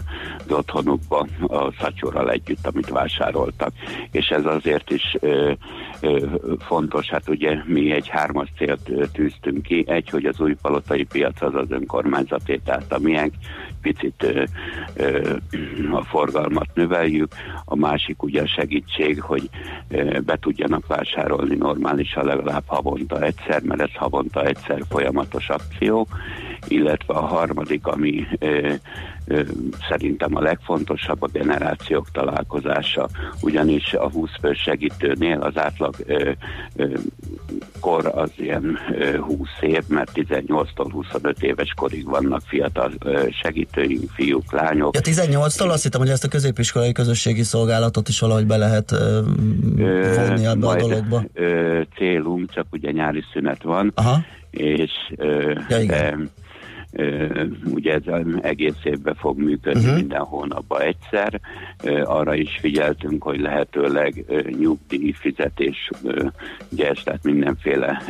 J: otthonukba a szatyorral együtt, amit vásároltak. És ez azért is ö, ö, fontos, hát ugye mi egy hármas célt tűztünk ki, egy, hogy az új palotai piac az az önkormányzaté, tehát a miénk. Picit ö, ö, a forgalmat növeljük, a másik ugye a segítség, hogy ö, be tudjanak vásárolni normálisan legalább havonta egyszer, mert ez havonta egyszer folyamatos akció, illetve a harmadik, ami ö, szerintem a legfontosabb a generációk találkozása, ugyanis a 20 fő segítőnél az átlag ö, ö, kor az ilyen ö, 20 év, mert 18-tól 25 éves korig vannak fiatal ö, segítőink, fiúk, lányok.
C: Ja, 18-tól azt hittem, hogy ezt a középiskolai közösségi szolgálatot is valahogy be lehet ö, vonni ebbe a dologba.
J: Ö, célunk, csak ugye nyári szünet van,
C: Aha.
J: és ö,
C: Ja, igen.
J: de, ugye ez egész évben fog működni uh-huh. minden hónapban egyszer. Arra is figyeltünk, hogy lehetőleg nyugdíj fizetés, ugye ez tehát mindenféle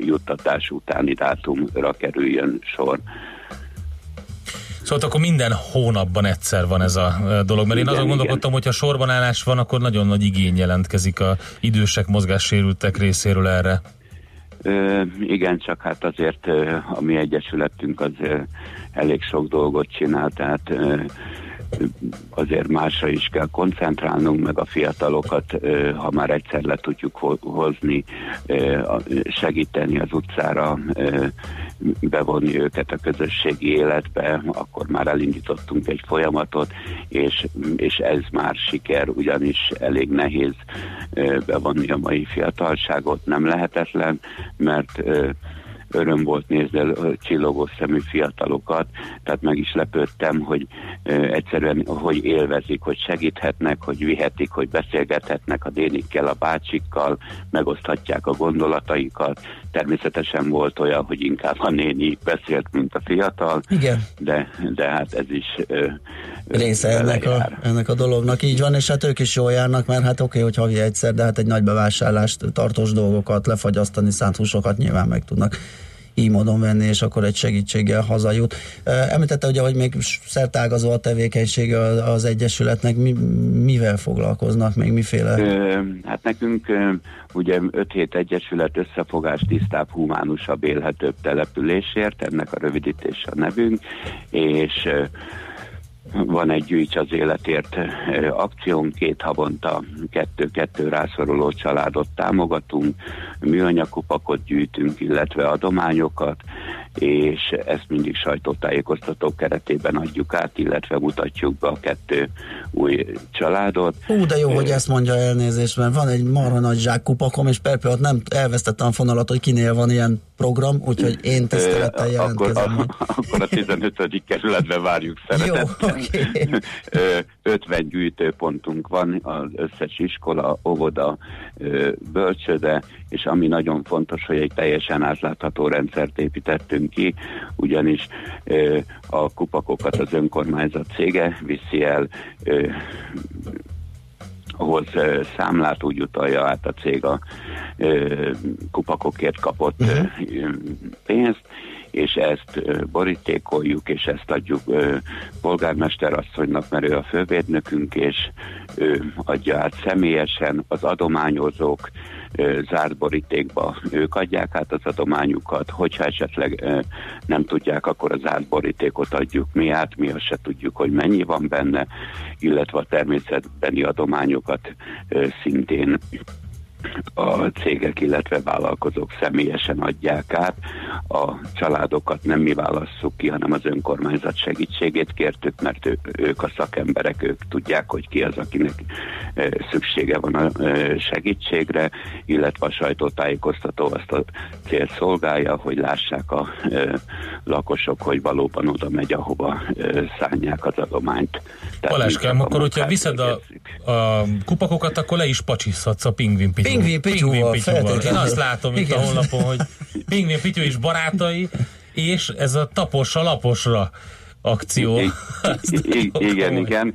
J: juttatás utáni dátumra kerüljön sor.
D: Szóval akkor minden hónapban egyszer van ez a dolog, mert én
J: Igen,
D: azon
J: igen.
D: gondolkodtam, hogy ha sorban állás van, akkor nagyon nagy igény jelentkezik a idősek, mozgássérültek részéről erre.
J: Igen, csak hát azért ö, a mi egyesületünk az elég sok dolgot csinál, tehát ö, azért másra is kell koncentrálnunk, meg a fiatalokat, ha már egyszer le tudjuk ho- hozni, segíteni az utcára, bevonni őket a közösségi életbe, akkor már elindítottunk egy folyamatot, és, és ez már siker, ugyanis elég nehéz bevonni a mai fiatalságot, nem lehetetlen, mert öröm volt nézni a csillogó szemű fiatalokat, tehát meg is lepődtem, hogy ö, egyszerűen, hogy élvezik, hogy segíthetnek, hogy vihetik, hogy beszélgethetnek a dénikkel, a bácsikkal, megoszthatják a gondolataikat. Természetesen volt olyan, hogy inkább a néni beszélt, mint a fiatal,
C: Igen.
J: de, de hát ez is ö, ö,
C: része ennek a, ennek a dolognak. Így van, és hát ők is jól járnak, mert hát oké, hogy havi egyszer, de hát egy nagy bevásárlást, tartós dolgokat, lefagyasztani, szánt húsokat nyilván meg tudnak így módon venni, és akkor egy segítséggel hazajut. Említette ugye, hogy még szertágazó a tevékenysége az Egyesületnek, mi, mivel foglalkoznak, még miféle?
J: Ö, hát nekünk ugye 5 hét egyesület összefogás tisztább, humánusabb, élhetőbb településért, ennek a rövidítése a nevünk, és van egy gyűjts az életért ö, akciónk, két havonta kettő-kettő rászoruló családot támogatunk, műanyagkupakot gyűjtünk, illetve adományokat, és ezt mindig sajtótájékoztatók keretében adjuk át, illetve mutatjuk be a kettő új családot.
C: Hú, de jó, hogy ezt mondja elnézést, mert van egy marha nagy zsák kupakom, és per pillanat nem elvesztettem a fonalat, hogy kinél van ilyen program, úgyhogy én tisztelettel
J: Ö, akkor,
C: jelentkezem.
J: a, akkor a 15. kerületben várjuk szeretettel.
C: Jó, oké.
J: Ö, 50 gyűjtőpontunk van, az összes iskola, óvoda, ö, bölcsöde, és ami nagyon fontos, hogy egy teljesen átlátható rendszert építettünk ki, ugyanis a kupakokat az önkormányzat cége viszi el ö, számlát úgy utalja át a cég a kupakokért kapott ö, pénzt, és ezt borítékoljuk, és ezt adjuk polgármester asszonynak, mert ő a fővédnökünk, és ő adja át személyesen az adományozók zárt borítékba, ők adják át az adományukat, hogyha esetleg nem tudják, akkor a zárt borítékot adjuk mi át, mi azt se tudjuk, hogy mennyi van benne, illetve a természetbeni adományokat szintén a cégek, illetve vállalkozók személyesen adják át. A családokat nem mi válasszuk ki, hanem az önkormányzat segítségét kértük, mert ő, ők a szakemberek, ők tudják, hogy ki az, akinek szüksége van a segítségre, illetve a sajtótájékoztató azt a cél szolgálja, hogy lássák a lakosok, hogy valóban oda megy, ahova szánják az adományt. A
D: akkor hogyha viszed a, a kupakokat, akkor le is pacsizhatsz a pingvin pityúval.
C: Pingvin pityúval,
D: Én
C: feltétlenül.
D: azt látom itt a
C: Igen.
D: honlapon, hogy pingvin pityú és barátai, és ez a tapos a laposra akció.
J: I- igen, igen.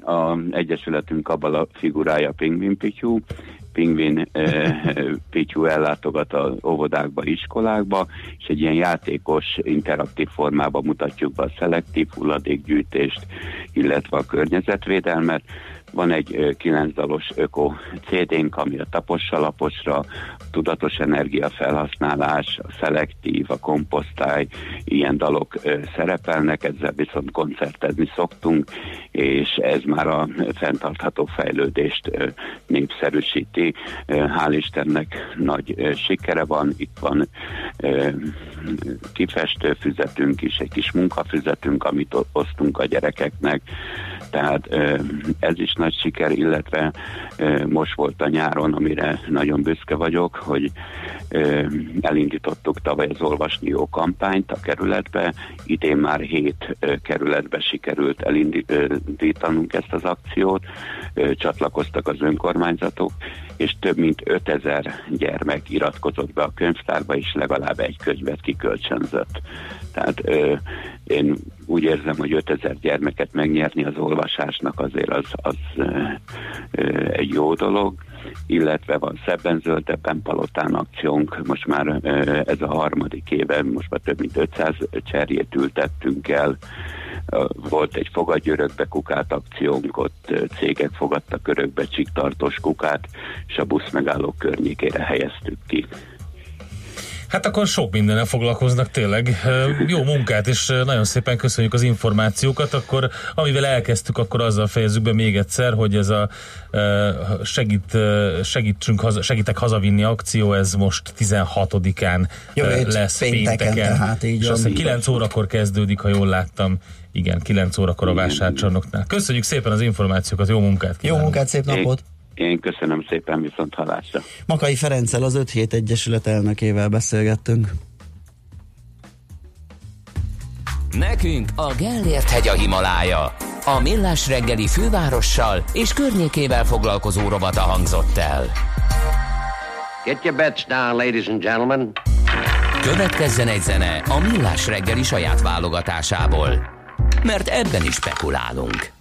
J: A Egyesületünk abban a figurája Pingvin Pityú. pingvin pityú ellátogat az óvodákba, iskolákba, és egy ilyen játékos, interaktív formában mutatjuk be a szelektív hulladékgyűjtést, illetve a környezetvédelmet. Van egy kilenc dalos öko CD-nk, ami a tapossalaposra, a tudatos energiafelhasználás, a szelektív, a komposztály, ilyen dalok szerepelnek, ezzel viszont koncertezni szoktunk, és ez már a fenntartható fejlődést népszerűsíti. Hál' Istennek nagy sikere van, itt van ö, kifestőfüzetünk is, egy kis munkafüzetünk, amit osztunk a gyerekeknek, tehát ez is nagy siker, illetve most volt a nyáron, amire nagyon büszke vagyok, hogy elindítottuk tavaly az Olvasni Jó kampányt a kerületbe, idén már hét kerületbe sikerült elindítanunk ezt az akciót, csatlakoztak az önkormányzatok, és több mint 5000 gyermek iratkozott be a könyvtárba, és legalább egy könyvet kikölcsönzött. Tehát ö, én úgy érzem, hogy 5000 gyermeket megnyerni az olvasásnak azért az, az ö, ö, egy jó dolog, illetve van szebben zöldebben palotán akciónk, most már ö, ez a harmadik éve, most már több mint 500 cserjét ültettünk el, volt egy fogadj örökbe kukát akciónk, ott cégek fogadtak örökbe csiktartós kukát, és a buszmegállók környékére helyeztük ki.
D: Hát akkor sok mindenen foglalkoznak tényleg. Jó munkát, és nagyon szépen köszönjük az információkat. Akkor amivel elkezdtük, akkor azzal fejezzük be még egyszer, hogy ez a segít, segítsünk, haza, segítek hazavinni akció, ez most 16-án
C: Jövő
D: lesz
C: pénteken,
D: pénteken.
C: tehát így
D: és azt hiszem 9 órakor kezdődik, ha jól láttam. Igen, 9 órakor a vásárcsarnoknál. Köszönjük szépen az információkat, jó munkát
C: Jó
D: kívánunk.
C: munkát, szép napot!
J: Én köszönöm szépen, viszont halásra.
C: Makai Ferenccel az 5 hét Egyesület elnökével beszélgettünk.
A: Nekünk a Gellért hegy a Himalája. A Millás reggeli fővárossal és környékével foglalkozó rovata hangzott el.
K: Get your bets down, ladies and gentlemen.
A: Következzen egy zene a Millás reggeli saját válogatásából. Mert ebben is spekulálunk.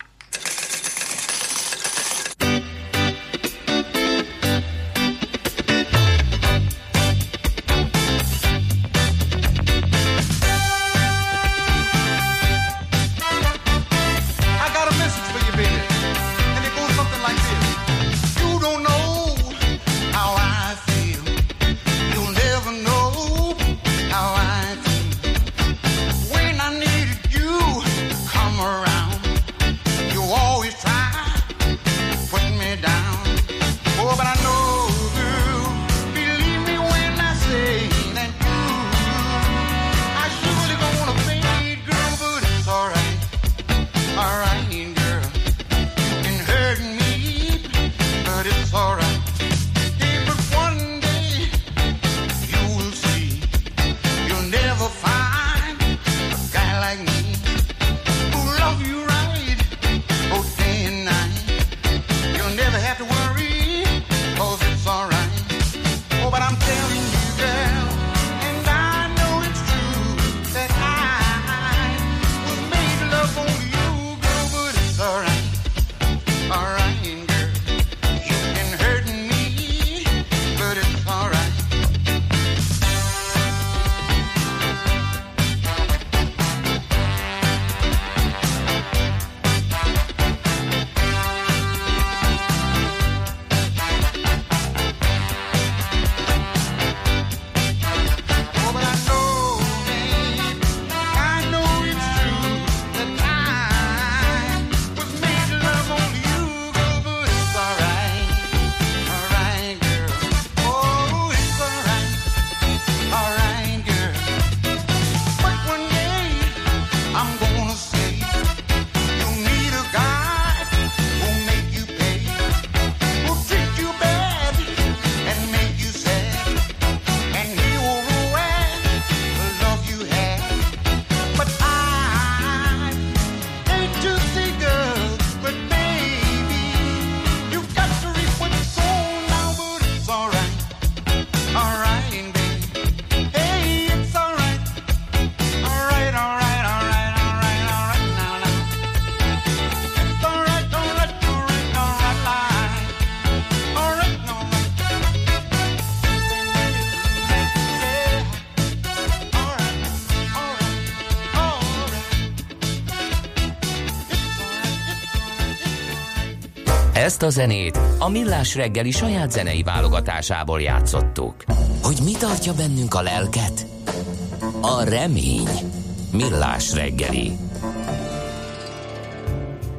A: Ezt a zenét a Millás reggeli saját zenei válogatásából játszottuk. Hogy mi tartja bennünk a lelket? A remény. Millás reggeli.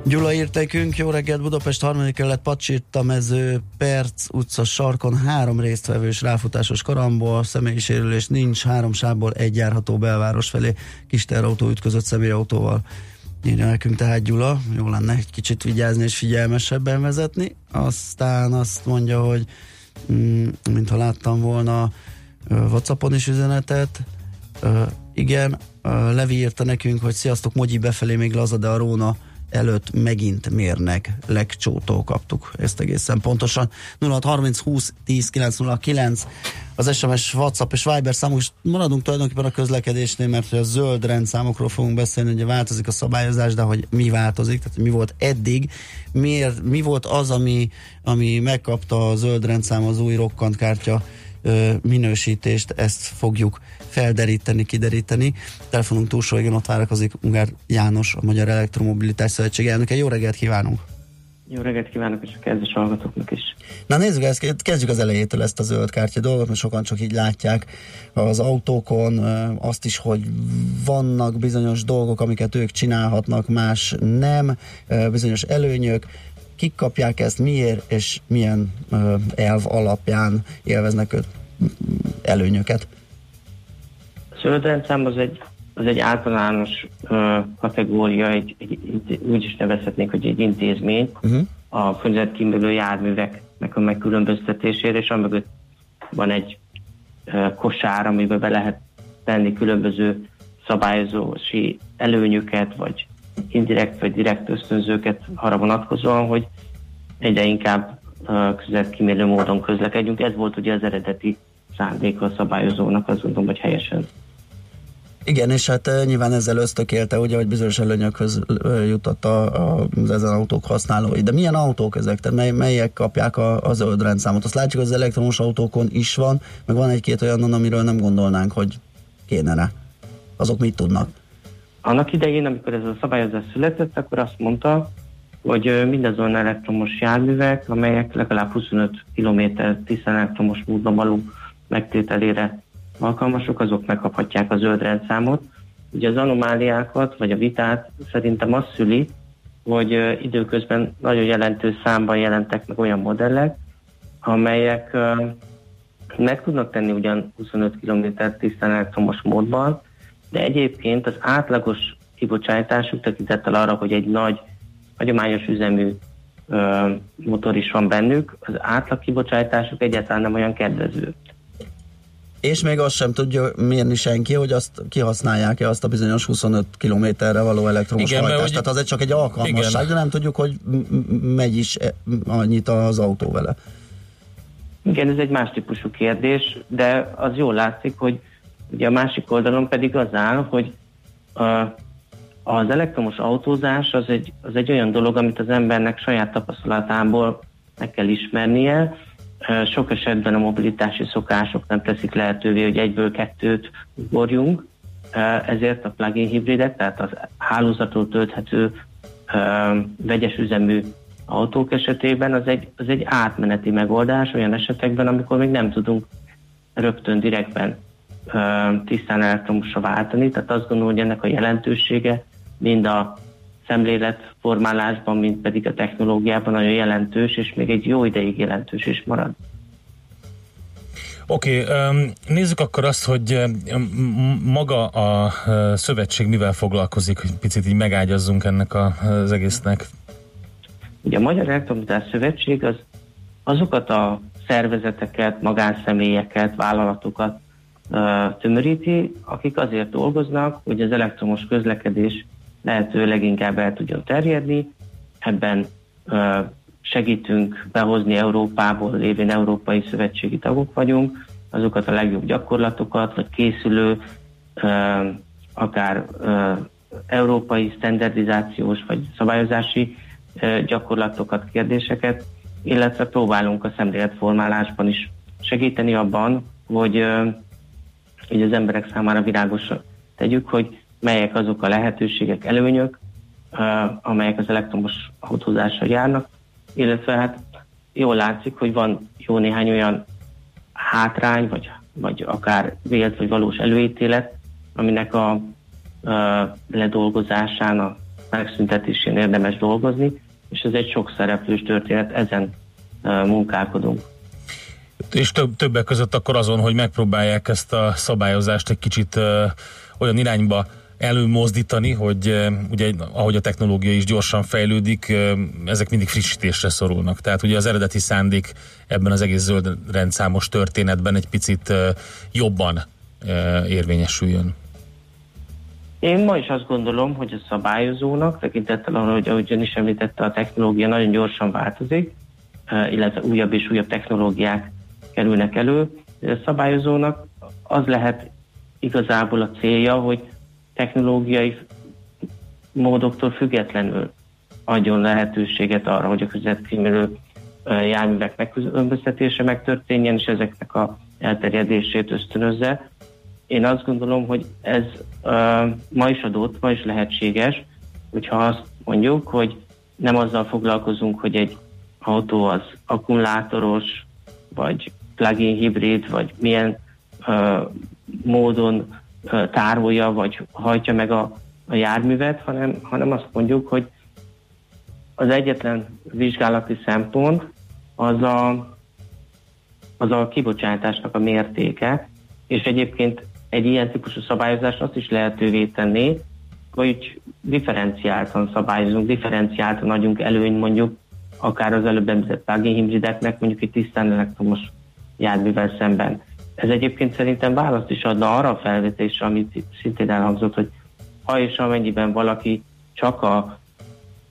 C: Gyula írt nekünk, jó reggelt Budapest harmadik kerület Pacsirta mező Perc utca sarkon három résztvevős ráfutásos karambol, személyi sérülés nincs, három sávból egy járható belváros felé, kis terautó ütközött személyautóval. Írja nekünk tehát Gyula, jó lenne egy kicsit vigyázni és figyelmesebben vezetni. Aztán azt mondja, hogy mm, mintha láttam volna Whatsappon is üzenetet, igen, ö, Levi írta nekünk, hogy sziasztok, Mogyi befelé még laza, de a Róna előtt megint mérnek, legcsótól kaptuk ezt egészen pontosan. 0630 20 10 909 az SMS, WhatsApp és Viber számok, és maradunk tulajdonképpen a közlekedésnél, mert hogy a zöld rendszámokról fogunk beszélni, ugye változik a szabályozás, de hogy mi változik, tehát mi volt eddig, miért, mi volt az, ami, ami megkapta a zöld rendszám az új rokkantkártya ö, minősítést, ezt fogjuk felderíteni, kideríteni. Telefonunk túlsó végén ott várakozik Ungár János, a Magyar Elektromobilitás Szövetség elnöke. Jó reggelt kívánunk!
L: Jó reggelt kívánok, és a kezdes hallgatóknak is.
C: Na nézzük, ezt, kezdjük az elejétől ezt a zöld kártya dolgot, mert sokan csak így látják az autókon azt is, hogy vannak bizonyos dolgok, amiket ők csinálhatnak, más nem, bizonyos előnyök, kik kapják ezt, miért és milyen elv alapján élveznek őt előnyöket.
L: A zöld rendszám az egy, az egy általános ö, kategória, egy, egy, egy, úgy is nevezhetnénk, hogy egy intézmény
C: Uh-huh.
L: a környezetkímélő járműveknek a megkülönböztetésére, és amögött van egy ö, kosár, amiben be lehet tenni különböző szabályozási előnyöket, vagy indirekt vagy direkt ösztönzőket arra vonatkozóan, hogy egyre inkább ö, környezetkímélő módon közlekedjünk. Ez volt ugye az eredeti szándéka a szabályozónak, azt gondolom, hogy helyesen.
C: Igen, és hát nyilván ezzel ösztökélte, ugye, hogy bizonyos előnyökhöz jutott a, a, ezen autók használói. De milyen autók ezek? Tehát mely, melyek kapják a, a zöld rendszámot? Azt látjuk, hogy az elektromos autókon is van, meg van egy-két olyan, amiről nem gondolnánk, hogy kéne rá. Azok mit tudnak?
L: Annak idején, amikor ez a szabályozás született, akkor azt mondta, hogy mindazon elektromos járművek, amelyek legalább 25 km tisztán elektromos módon való megtételére alkalmasok, azok megkaphatják a zöld rendszámot. Ugye az anomáliákat, vagy a vitát szerintem azt szüli, hogy időközben nagyon jelentős számban jelentek meg olyan modellek, amelyek meg tudnak tenni ugyan 25 km tisztán elektromos módban, de egyébként az átlagos kibocsátásuk tekintettel arra, hogy egy nagy, hagyományos üzemű ö, motor is van bennük, az átlag kibocsátásuk egyáltalán nem olyan kedvező.
C: És még azt sem tudja mérni senki, hogy azt kihasználják-e azt a bizonyos 25 kilométerre való elektromos
D: Igen,
C: hajtást.
D: hogy-
C: Tehát az egy csak egy alkalmasság,
D: Igen.
C: de nem tudjuk, hogy megy is e- annyit az autó vele.
L: Igen, ez egy más típusú kérdés, de az jól látszik, hogy ugye a másik oldalon pedig az áll, hogy a, az elektromos autózás az egy, az egy olyan dolog, amit az embernek saját tapasztalatából meg kell ismernie. Sok esetben a mobilitási szokások nem teszik lehetővé, hogy egyből kettőt ugorjunk, Ö, ezért a plug-in hibridek, tehát az hálózatról tölthető vegyes üzemű autók esetében az egy, az egy átmeneti megoldás olyan esetekben, amikor még nem tudunk rögtön direktben tisztán elektromosra váltani, tehát azt gondolom, hogy ennek a jelentősége mind a szemléletformálásban, mind pedig a technológiában nagyon jelentős, és még egy jó ideig jelentős is marad.
D: Oké, okay, nézzük akkor azt, hogy maga a szövetség mivel foglalkozik, hogy picit így megágyazzunk ennek az egésznek.
L: Ugye a Magyar Elektromobilitás Szövetség az azokat a szervezeteket, magánszemélyeket, vállalatokat tömöríti, akik azért dolgoznak, hogy az elektromos közlekedés lehető leginkább el tudjon terjedni. Ebben segítünk behozni Európából, lévén Európai Szövetségi tagok vagyunk, azokat a legjobb gyakorlatokat, vagy készülő, akár európai standardizációs vagy szabályozási gyakorlatokat, kérdéseket, illetve próbálunk a szemléletformálásban is segíteni abban, hogy, hogy az emberek számára világosra tegyük, hogy melyek azok a lehetőségek, előnyök, ö, amelyek az elektromos autózással járnak, illetve hát jól látszik, hogy van jó néhány olyan hátrány, vagy, vagy akár vélt vagy valós előítélet, aminek a, a ledolgozásán, a megszüntetésén érdemes dolgozni, és ez egy sok szereplős történet, ezen uh, munkálkodunk.
D: És több, többek között akkor azon, hogy megpróbálják ezt a szabályozást egy kicsit ö, olyan irányba előmozdítani, hogy ö, ugye ahogy a technológia is gyorsan fejlődik, ö, ezek mindig frissítésre szorulnak. Tehát ugye az eredeti szándék ebben az egész zöld rendszámos történetben egy picit ö, jobban érvényesüljön.
L: Én ma is azt gondolom, hogy a szabályozónak, tekintettel arra, hogy ahogy ön is említette, a technológia nagyon gyorsan változik, eh, illetve újabb és újabb technológiák kerülnek elő. A szabályozónak az lehet igazából a célja, hogy technológiai módoktól függetlenül adjon lehetőséget arra, hogy a közvetkímélő járművek megkülönböztetése megtörténjen, és ezeknek a elterjedését ösztönözze. Én azt gondolom, hogy ez uh, ma is adott, ma is lehetséges, hogyha azt mondjuk, hogy nem azzal foglalkozunk, hogy egy autó az akkumulátoros, vagy plug-in hibrid, vagy milyen uh, módon tárolja, vagy hajtja meg a, a járművet, hanem, hanem azt mondjuk, hogy az egyetlen vizsgálati szempont az a, az a kibocsátásnak a mértéke, és egyébként egy ilyen típusú szabályozás azt is lehetővé tenni, hogy differenciáltan szabályozunk, differenciáltan adjunk előny mondjuk akár az előbb említett plug-in hibrideknek, mondjuk egy tisztán elektromos járművel szemben. Ez egyébként szerintem választ is adna arra a felvetésre, amit itt szintén elhangzott, hogy ha és amennyiben valaki csak a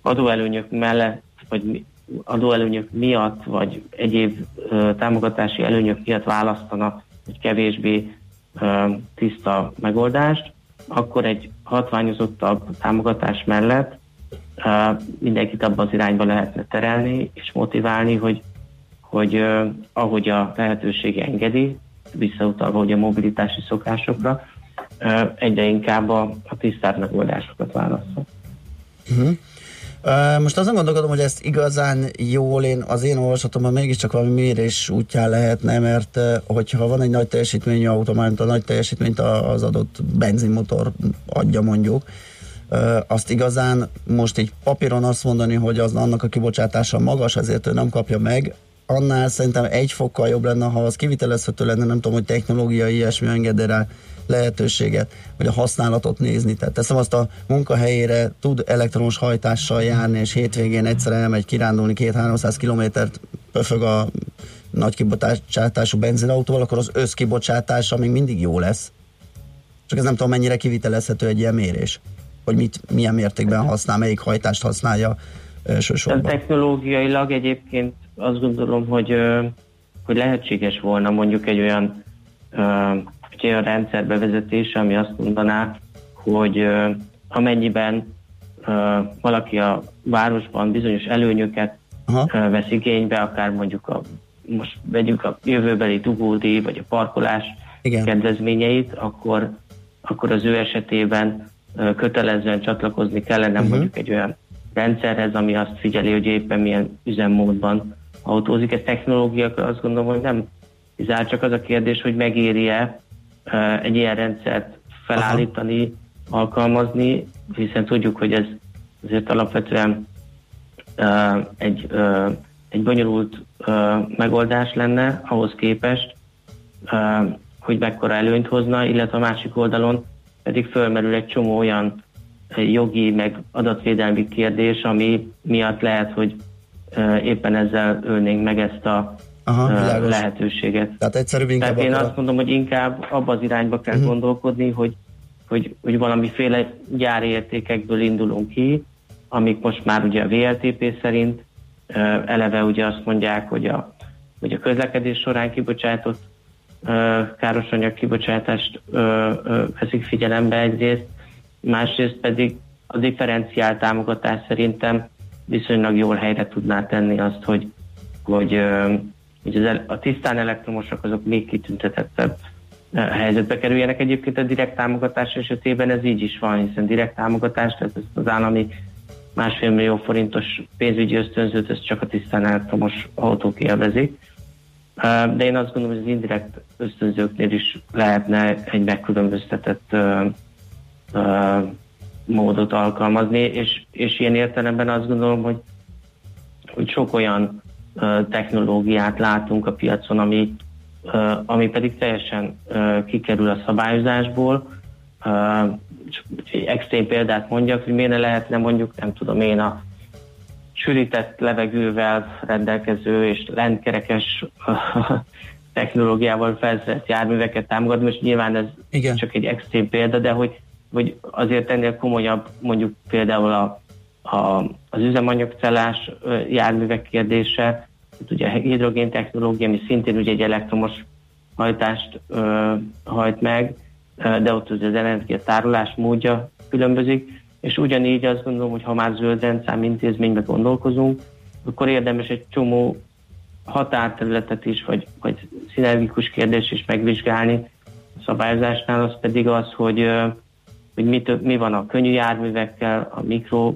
L: adóelőnyök mellett, vagy adóelőnyök miatt, vagy egyéb ö, támogatási előnyök miatt választana egy kevésbé ö, tiszta megoldást, akkor egy hatványozottabb támogatás mellett ö, mindenkit abban az irányba lehetne terelni és motiválni, hogy, hogy ahogy a lehetőség engedi, visszautalva hogy a mobilitási szokásokra, egyre inkább a, a tisztább megoldásokat válaszol.
C: Uh-huh. Uh, most azon gondolkodom, hogy ezt igazán jól én, az én olvasatomban mégiscsak valami mérés útján lehetne, mert hogyha van egy nagy teljesítményű autó, mármint a nagy teljesítményt az adott benzinmotor adja mondjuk, azt igazán most így papíron azt mondani, hogy az annak a kibocsátása magas, ezért ő nem kapja meg, annál szerintem egy fokkal jobb lenne, ha az kivitelezhető lenne, nem tudom, hogy technológiai ilyesmi engedi rá lehetőséget, hogy a használatot nézni. Tehát teszem azt a munkahelyére tud elektromos hajtással járni, és hétvégén egyszer elmegy kirándulni 2-300 kilométert, pöfög a nagy kibocsátású benzinautóval, akkor az összkibocsátása még mindig jó lesz. Csak ez nem tudom, mennyire kivitelezhető egy ilyen mérés. Hogy mit, milyen mértékben használ, melyik hajtást használja elsősorban.
L: Technológiailag egyébként azt gondolom, hogy, hogy lehetséges volna mondjuk egy olyan, egy olyan rendszer bevezetése, ami azt mondaná, hogy amennyiben valaki a városban bizonyos előnyöket
C: Aha.
L: vesz igénybe, akár mondjuk a most vegyük a jövőbeli dugódíj, vagy a parkolás
C: Igen.
L: kedvezményeit, akkor, akkor az ő esetében kötelezően csatlakozni kellene
C: Mhm.
L: mondjuk egy olyan rendszerhez, ami azt figyeli, hogy éppen milyen üzemmódban autózik. Ez technológia, azt gondolom, hogy nem izál, csak az a kérdés, hogy megéri-e egy ilyen rendszert felállítani, alkalmazni, hiszen tudjuk, hogy ez azért alapvetően egy, egy bonyolult megoldás lenne ahhoz képest, ö, hogy mekkora előnyt hozna, illetve a másik oldalon pedig fölmerül egy csomó olyan jogi, meg adatvédelmi kérdés, ami miatt lehet, hogy éppen ezzel ölnénk meg ezt a
C: Aha,
L: lehetőséget.
C: Tehát egyszerűbb inkább
L: Tehát én
C: akkor a-
L: azt mondom, hogy inkább abba az irányba kell uh-huh. gondolkodni, hogy, hogy, hogy valamiféle gyári értékekből indulunk ki, amik most már ugye a VLTP szerint eleve ugye azt mondják, hogy a, hogy a közlekedés során kibocsátott károsanyag kibocsátást veszik figyelembe egyrészt, másrészt pedig a differenciált támogatás szerintem viszonylag jól helyre tudná tenni azt, hogy, hogy, hogy az el, a tisztán elektromosok azok még kitüntetettebb helyzetbe kerüljenek. Egyébként a direkt támogatás esetében ez így is van, hiszen direkt támogatás, tehát ezt az állami másfél millió forintos pénzügyi ösztönzőt, ez csak a tisztán elektromos autók élvezik. De én azt gondolom, hogy az indirekt ösztönzőknél is lehetne egy megkülönböztetett módot alkalmazni, és, és ilyen értelemben azt gondolom, hogy, hogy sok olyan ö, technológiát látunk a piacon, ami, ö, ami pedig teljesen ö, kikerül a szabályozásból. Ö, csak egy extrém példát mondjak, hogy miért ne lehetne mondjuk, nem tudom én, a sűrített levegővel rendelkező és lentkerekes technológiával felszerelt járműveket támogatni. Most nyilván ez Igen. csak egy extrém példa, de hogy, hogy azért ennél komolyabb mondjuk például a, a, az üzemanyagcellás járművek kérdése, ugye a hidrogén technológia, ami szintén ugye egy elektromos hajtást ö, hajt meg, de ott ugye az energiatárolás módja különbözik, és ugyanígy azt gondolom, hogy ha már zöld rendszám intézménybe gondolkozunk, akkor érdemes egy csomó határterületet is, vagy, vagy szinergikus kérdés is megvizsgálni. A szabályozásnál, az pedig az, hogy, hogy mi, tö- mi van a könnyű járművekkel, a mikro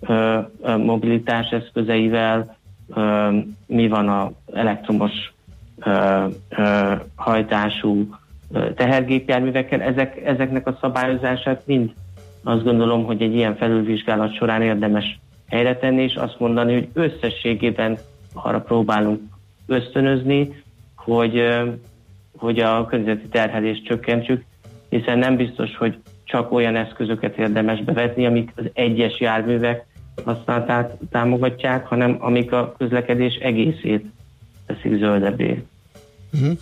L: ö, ö, mobilitás eszközeivel, ö, mi van a elektromos ö, ö, hajtású tehergépjárművekkel, ezek, ezeknek a szabályozását mind azt gondolom, hogy egy ilyen felülvizsgálat során érdemes helyre tenni, és azt mondani, hogy összességében arra próbálunk ösztönözni, hogy, hogy a környezeti terhelést csökkentsük, hiszen nem biztos, hogy csak olyan eszközöket érdemes bevetni, amik az egyes járművek használatát támogatják, hanem amik a közlekedés egészét teszik zöldebbé.
C: Uh-huh.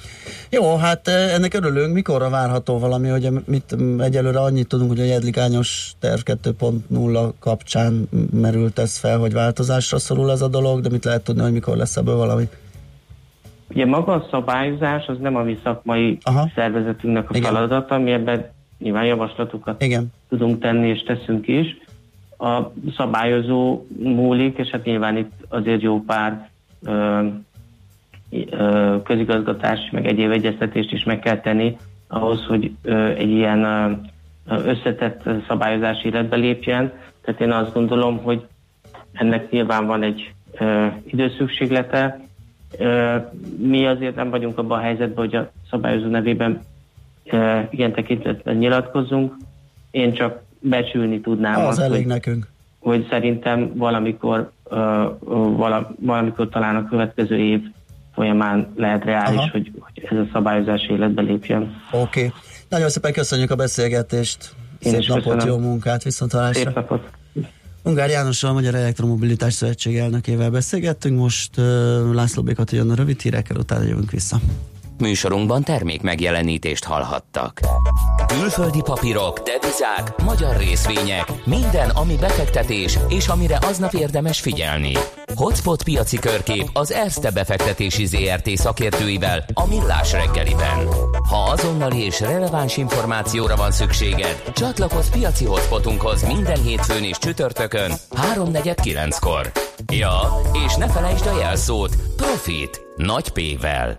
C: Jó, hát eh, ennek örülünk. Mikorra várható valami, hogy mit, egyelőre annyit tudunk, hogy a jedlikányos terv 2.0 kapcsán merült ez fel, hogy változásra szorul ez a dolog, de mit lehet tudni, hogy mikor lesz ebből valami?
L: Ugye maga a szabályozás az nem a mi szakmai Aha. szervezetünknek a
C: Igen.
L: feladata, mi ebben nyilván javaslatokat
C: Igen.
L: tudunk tenni és teszünk is. A szabályozó múlik, és hát nyilván itt azért jó pár ö, ö, közigazgatási, meg egyéb egyeztetést is meg kell tenni ahhoz, hogy ö, egy ilyen ö, összetett szabályozás életbe lépjen. Tehát én azt gondolom, hogy ennek nyilván van egy ö, időszükséglete. Ö, mi azért nem vagyunk abban a helyzetben, hogy a szabályozó nevében ilyen tekintetben nyilatkozzunk. Én csak becsülni tudnám
C: Az
L: azt,
C: elég
L: hogy,
C: nekünk.
L: hogy szerintem valamikor, vala, valamikor talán a következő év folyamán lehet reális,
C: Aha.
L: hogy, hogy ez a szabályozás életbe lépjen.
C: Oké. Okay. Nagyon szépen köszönjük a beszélgetést.
L: Én
C: Szép napot,
L: köszönöm.
C: jó munkát, viszont hallásra.
L: Szép napot!
C: Ungár Jánossal, a Magyar Elektromobilitás Szövetség elnökével beszélgettünk, most uh, László Békat jön a rövid hírekkel, utána jövünk vissza.
A: Műsorunkban termék megjelenítést hallhattak. Külföldi papírok, devizák, magyar részvények, minden, ami befektetés, és amire aznap érdemes figyelni. Hotspot piaci körkép az Erste befektetési ZRT szakértőivel a Millás reggeliben. Ha azonnali és releváns információra van szükséged, csatlakozz piaci hotspotunkhoz minden hétfőn és csütörtökön 3.49-kor. Ja, és ne felejtsd a jelszót Profit nagy P-vel.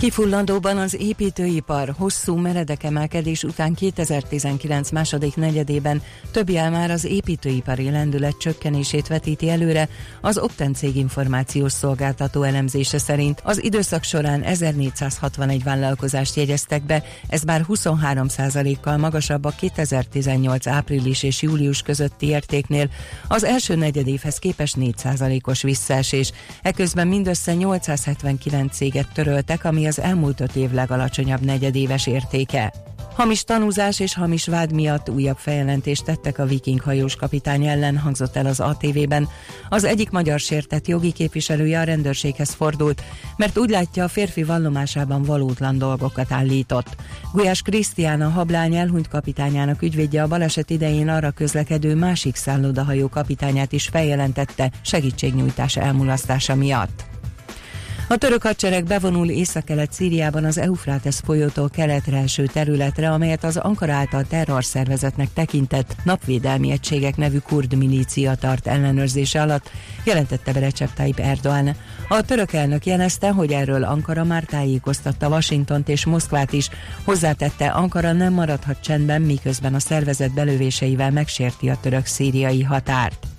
G: Kifulladóban az építőipar hosszú meredek emelkedés után 2019 második negyedében több jel már az építőipari lendület csökkenését vetíti előre, az Opten cég információs szolgáltató elemzése szerint az időszak során 1461 vállalkozást jegyeztek be, ez bár 23%-kal magasabb a 2018 április és július közötti értéknél, az első negyedévhez képest 4%-os visszaesés, eközben mindössze 879 céget töröltek, ami az elmúlt öt év legalacsonyabb negyedéves értéke. Hamis tanúzás és hamis vád miatt újabb feljelentést tettek a viking hajós kapitány ellen, hangzott el az ATV-ben. Az egyik magyar sértett jogi képviselője a rendőrséghez fordult, mert úgy látja a férfi vallomásában valótlan dolgokat állított. Gulyás Krisztián a hablány elhunyt kapitányának ügyvédje a baleset idején arra közlekedő másik szállodahajó kapitányát is feljelentette segítségnyújtás elmulasztása miatt. A török hadsereg bevonul észak-kelet Szíriában az Eufrates folyótól keletre eső területre, amelyet az Ankara által terrorszervezetnek tekintett napvédelmi egységek nevű kurd milícia tart ellenőrzése alatt, jelentette be Recep Tayyip Erdoğan. A török elnök jelezte, hogy erről Ankara már tájékoztatta Washingtont és Moszkvát is. Hozzátette, Ankara nem maradhat csendben, miközben a szervezet belövéseivel megsérti a török-szíriai határt.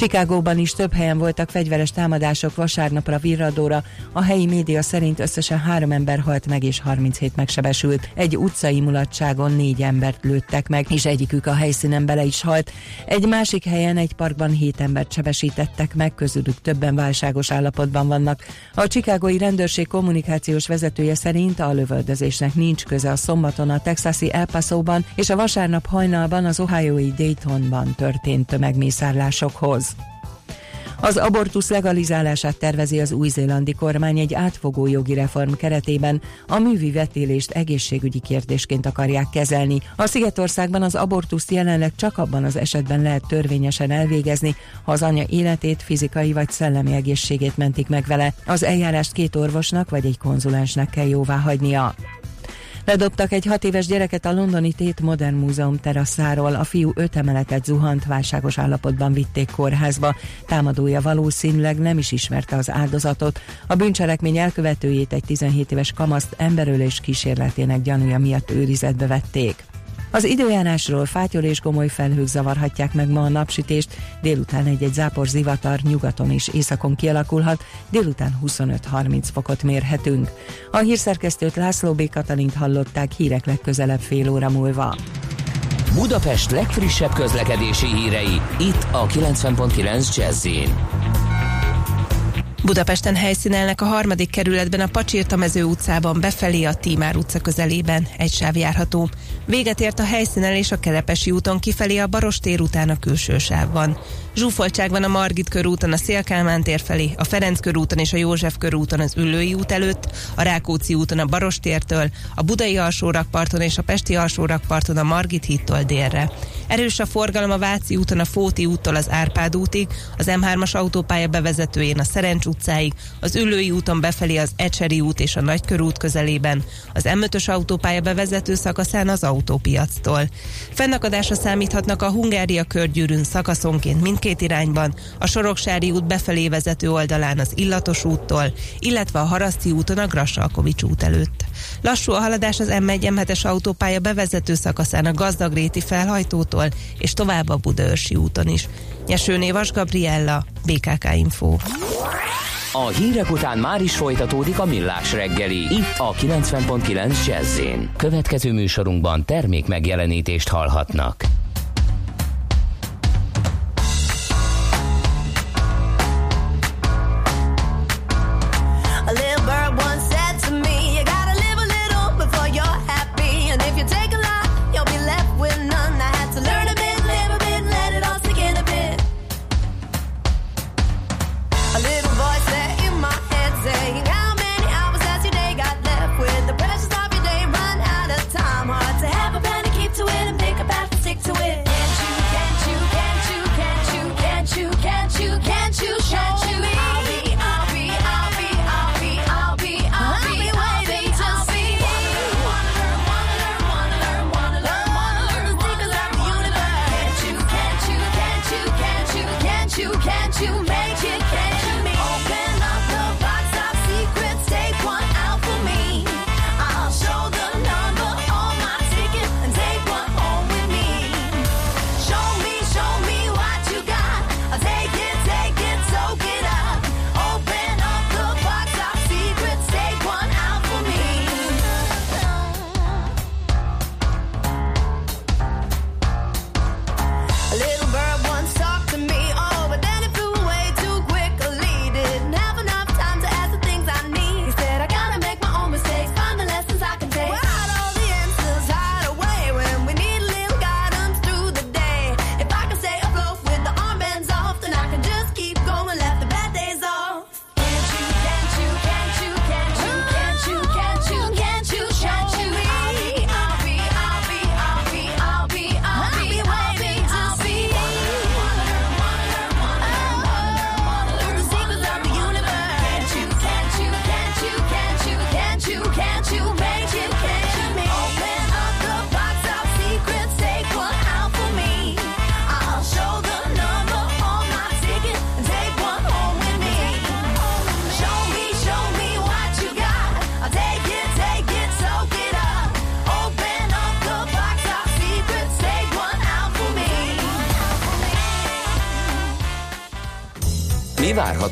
G: Chicagóban is több helyen voltak fegyveres támadások vasárnapra virradóra. A helyi média szerint összesen három ember halt meg és 37 megsebesült. Egy utcai mulatságon négy embert lőttek meg, és egyikük a helyszínen bele is halt. Egy másik helyen egy parkban hét embert sebesítettek meg, közülük többen válságos állapotban vannak. A Chicagói rendőrség kommunikációs vezetője szerint a lövöldözésnek nincs köze a szombaton a texasi El Paso-ban és a vasárnap hajnalban az Ohioi Daytonban történt tömegmészárlásokhoz. Az abortusz legalizálását tervezi az új-zélandi kormány egy átfogó jogi reform keretében. A művi vetélést egészségügyi kérdésként akarják kezelni. A Szigetországban az abortuszt jelenleg csak abban az esetben lehet törvényesen elvégezni, ha az anya életét, fizikai vagy szellemi egészségét mentik meg vele. Az eljárást két orvosnak vagy egy konzulensnek kell jóvá hagynia. Ledobtak egy hat éves gyereket a londoni Tét Modern Múzeum teraszáról. A fiú öt emeletet zuhant, válságos állapotban vitték kórházba. Támadója valószínűleg nem is ismerte az áldozatot. A bűncselekmény elkövetőjét egy 17 éves kamaszt emberölés kísérletének gyanúja miatt őrizetbe vették. Az időjárásról fátyol és gomoly felhők zavarhatják meg ma a napsütést, délután egy-egy zápor zivatar nyugaton és északon kialakulhat, délután 25-30 fokot mérhetünk. A hírszerkesztőt László B. Katalint hallották hírek legközelebb fél óra múlva.
A: Budapest legfrissebb közlekedési hírei, itt a 90.9 jazz
M: Budapesten helyszínelnek a harmadik kerületben a Pacsirtamező utcában befelé a Tímár utca közelében. Egy sáv járható. Véget ért a helyszínelés a Kerepesi úton kifelé a Barostér után a külső sávban. Zsúfoltság van a Margit körúton a Szélkálmán tér felé, a Ferenc körúton és a József körúton az Üllői út előtt, a Rákóczi úton a Barostértől, a Budai alsórakparton és a Pesti alsórakparton a Margit hídtól délre. Erős a forgalom a Váci úton a Fóti úttól az Árpád útig, az M3-as autópálya bevezetőjén a Szerencs utcáig, az Üllői úton befelé az Ecseri út és a Nagykörút közelében, az M5-ös autópálya bevezető szakaszán az autópiactól. Fennakadásra számíthatnak a Hungária körgyűrűn szakaszonként mindkét irányban, a Soroksári út befelé vezető oldalán az Illatos úttól, illetve a Haraszti úton a Grassalkovics út előtt. Lassú a haladás az M1 M7-es autópálya bevezető szakaszán a Gazdagréti felhajtótól és tovább a Budaörsi úton is. Nyesőné Vas Gabriella, BKK Info.
A: A hírek után már is folytatódik a millás reggeli, itt a 90.9 jazz Következő műsorunkban termék megjelenítést hallhatnak.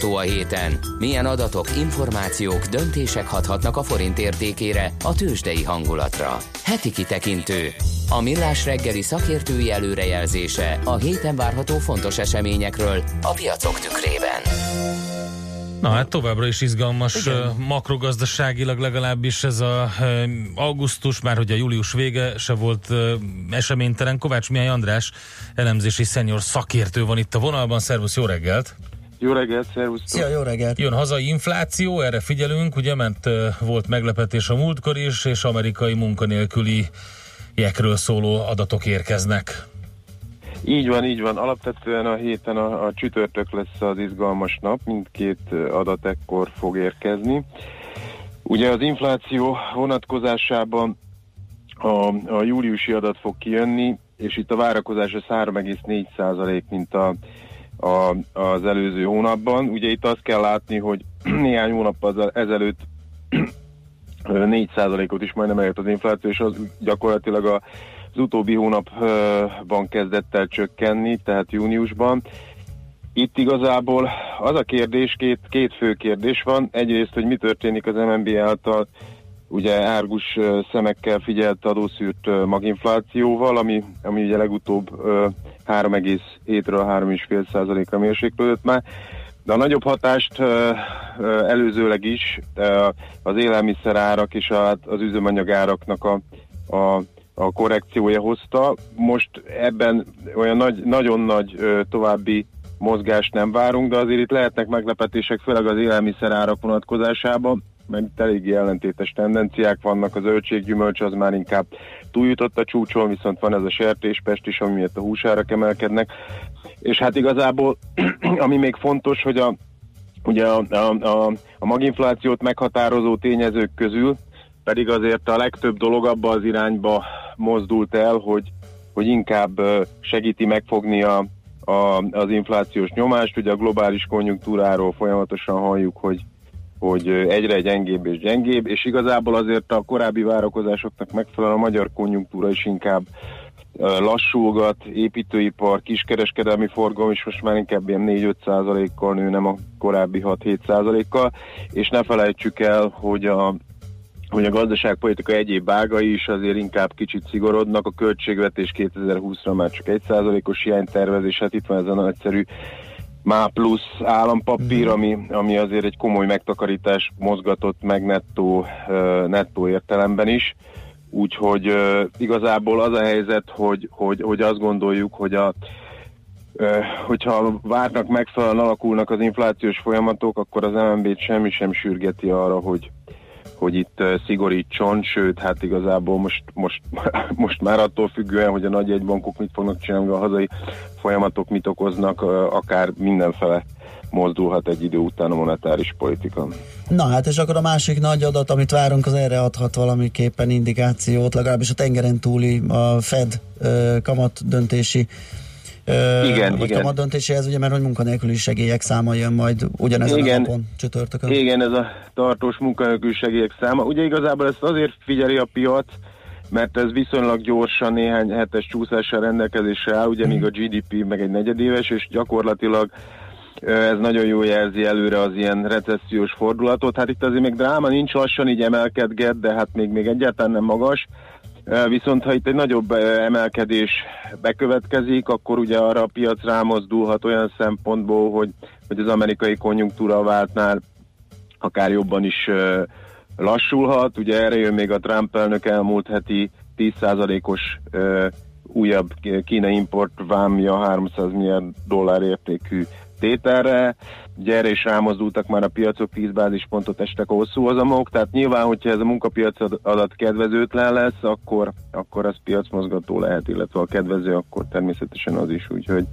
A: Várható a héten? Milyen adatok, információk, döntések hathatnak a forint értékére, a tőzsdei hangulatra? Heti kitekintő. A millás reggeli szakértői előrejelzése a héten várható fontos eseményekről a piacok tükrében.
D: Na hát továbbra is izgalmas Igen. makrogazdaságilag legalábbis ez a augusztus, már hogy a július vége se volt eseménytelen. Kovács Mihály András, elemzési szenior szakértő van itt a vonalban. Szervusz, jó reggelt!
N: Jó reggelt, szervusztok!
C: Szia, jó reggelt!
D: Jön hazai infláció, erre figyelünk, ugye, mert volt meglepetés a múltkor is, és amerikai munkanélküli jekről szóló adatok érkeznek.
N: Így van, így van. Alapvetően a héten a, a csütörtök lesz az izgalmas nap, mindkét adat ekkor fog érkezni. Ugye az infláció vonatkozásában a, a júliusi adat fog kijönni, és itt a várakozás az 3,4 mint a, a, az előző hónapban. Ugye itt azt kell látni, hogy néhány hónappal ezelőtt 4 ot is majdnem elért az infláció, és az gyakorlatilag a az utóbbi hónapban kezdett el csökkenni, tehát júniusban. Itt igazából az a kérdés, két, két fő kérdés van. Egyrészt, hogy mi történik az MNB által ugye árgus szemekkel figyelt adószűrt maginflációval, ami, ami ugye legutóbb 3,7-ről 3,5 százalékra mérséklődött már. De a nagyobb hatást előzőleg is az élelmiszerárak és az üzemanyagáraknak a, a a korrekciója hozta. Most ebben olyan nagy, nagyon nagy további mozgást nem várunk, de azért itt lehetnek meglepetések, főleg az élelmiszer árak vonatkozásában, mert itt eléggé ellentétes tendenciák vannak, a zöldséggyümölcs az már inkább túljutott a csúcson, viszont van ez a sertéspest is, ami miatt a húsárak emelkednek. És hát igazából, ami még fontos, hogy a, ugye a, a, a, a maginflációt meghatározó tényezők közül pedig azért a legtöbb dolog abba az irányba mozdult el, hogy, hogy inkább segíti megfogni a, a, az inflációs nyomást. Ugye a globális konjunktúráról folyamatosan halljuk, hogy, hogy egyre gyengébb és gyengébb, és igazából azért a korábbi várakozásoknak megfelelően a magyar konjunktúra is inkább lassulgat, építőipar, kiskereskedelmi forgalom is most már inkább ilyen 4-5 százalékkal nő, nem a korábbi 6-7 százalékkal, és ne felejtsük el, hogy a, hogy a gazdaságpolitika egyéb ágai is azért inkább kicsit szigorodnak, a költségvetés 2020-ra már csak 1%-os hiánytervezés, hát itt van ez a nagyszerű má plusz állampapír, mm. ami, ami azért egy komoly megtakarítás mozgatott meg nettó, nettó értelemben is. Úgyhogy igazából az a helyzet, hogy, hogy, hogy azt gondoljuk, hogy a, hogyha várnak megfelelően alakulnak az inflációs folyamatok, akkor az MNB-t semmi sem sürgeti arra, hogy, hogy itt szigorítson, sőt, hát igazából most, most, most már attól függően, hogy a nagy egybankok mit fognak csinálni, a hazai folyamatok mit okoznak, akár mindenfele mozdulhat egy idő után a monetáris politika.
C: Na hát és akkor a másik nagy adat, amit várunk, az erre adhat valamiképpen indikációt, legalábbis a tengeren túli a Fed kamat döntési
N: igen,
C: vagy
N: igen.
C: kamatdöntéséhez, ugye, mert hogy munkanélküli segélyek száma jön majd ugyanezen
N: igen,
C: a napon, csütörtökön.
N: Igen, ez a tartós munkanélküli segélyek száma. Ugye igazából ezt azért figyeli a piac, mert ez viszonylag gyorsan néhány hetes csúszással rendelkezésre áll, ugye míg a GDP meg egy negyedéves, és gyakorlatilag ez nagyon jó jelzi előre az ilyen recessziós fordulatot. Hát itt azért még dráma nincs, lassan így emelkedget, de hát még, még egyáltalán nem magas. Viszont ha itt egy nagyobb emelkedés bekövetkezik, akkor ugye arra a piac rámozdulhat olyan szempontból, hogy, hogy az amerikai konjunktúra váltnál akár jobban is lassulhat. Ugye erre jön még a Trump elnök elmúlt heti 10%-os újabb kínai import vámja 300 milliárd dollár értékű tételre. Ugye erre is rámozdultak már a piacok, 10 bázispontot estek a hosszú hozamok, tehát nyilván, hogyha ez a munkapiac adat kedvezőtlen lesz, akkor, akkor az piacmozgató lehet, illetve a kedvező, akkor természetesen az is, úgyhogy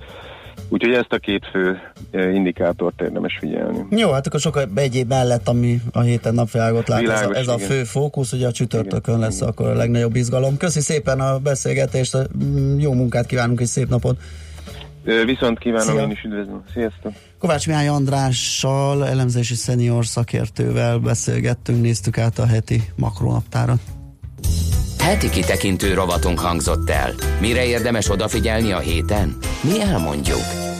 N: Úgyhogy ezt a két fő indikátort érdemes figyelni.
C: Jó, hát akkor sok egyéb mellett, ami a héten napvilágot lát, Világos, ez, a, ez a fő fókusz, ugye a csütörtökön igen, lesz igen. akkor a legnagyobb izgalom. Köszi szépen a beszélgetést, jó munkát kívánunk és szép napot!
N: Viszont kívánom Szia. én is üdvözlöm. Sziasztok!
C: Kovács Mihály Andrással, elemzési szenior szakértővel beszélgettünk, néztük át a heti makronaptárat.
A: Heti kitekintő rovatunk hangzott el. Mire érdemes odafigyelni a héten? Mi elmondjuk.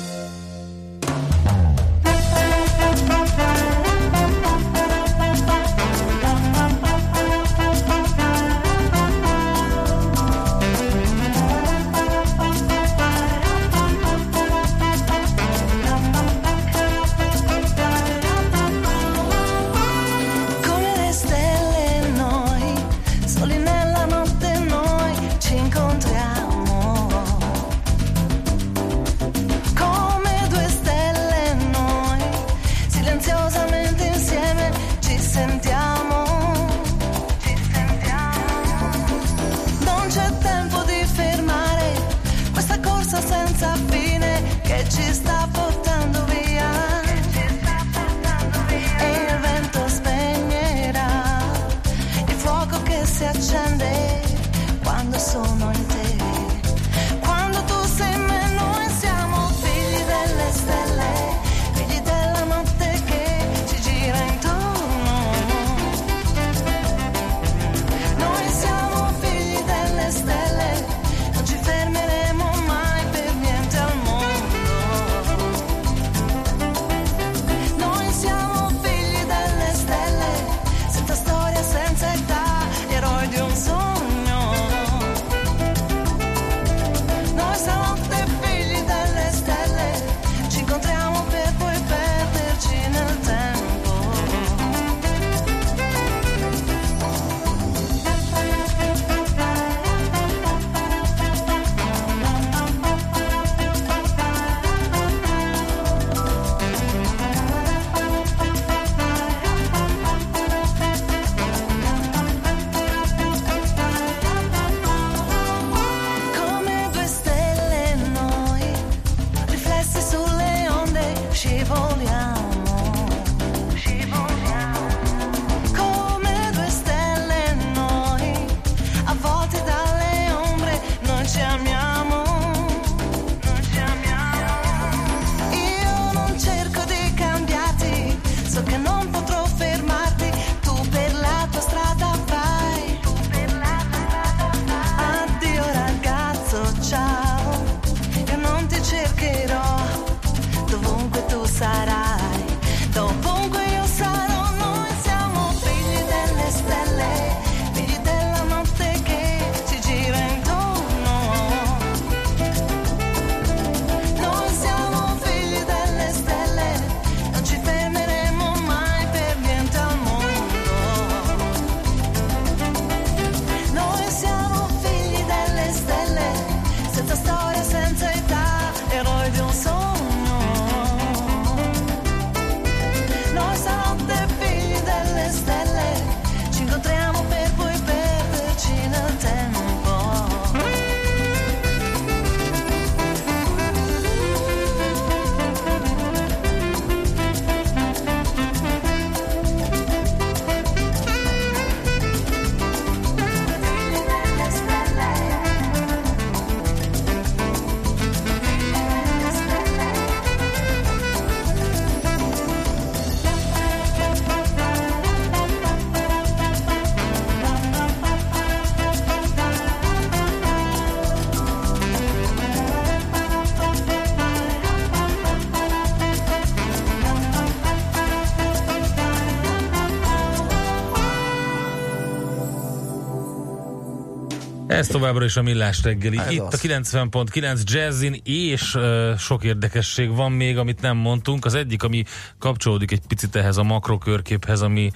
D: Továbbra is a millás reggeli.
C: Ez
D: Itt
C: az.
D: a 90.9 Jazzin, és uh, sok érdekesség van még, amit nem mondtunk. Az egyik, ami kapcsolódik egy picit ehhez a makrokörképhez, ami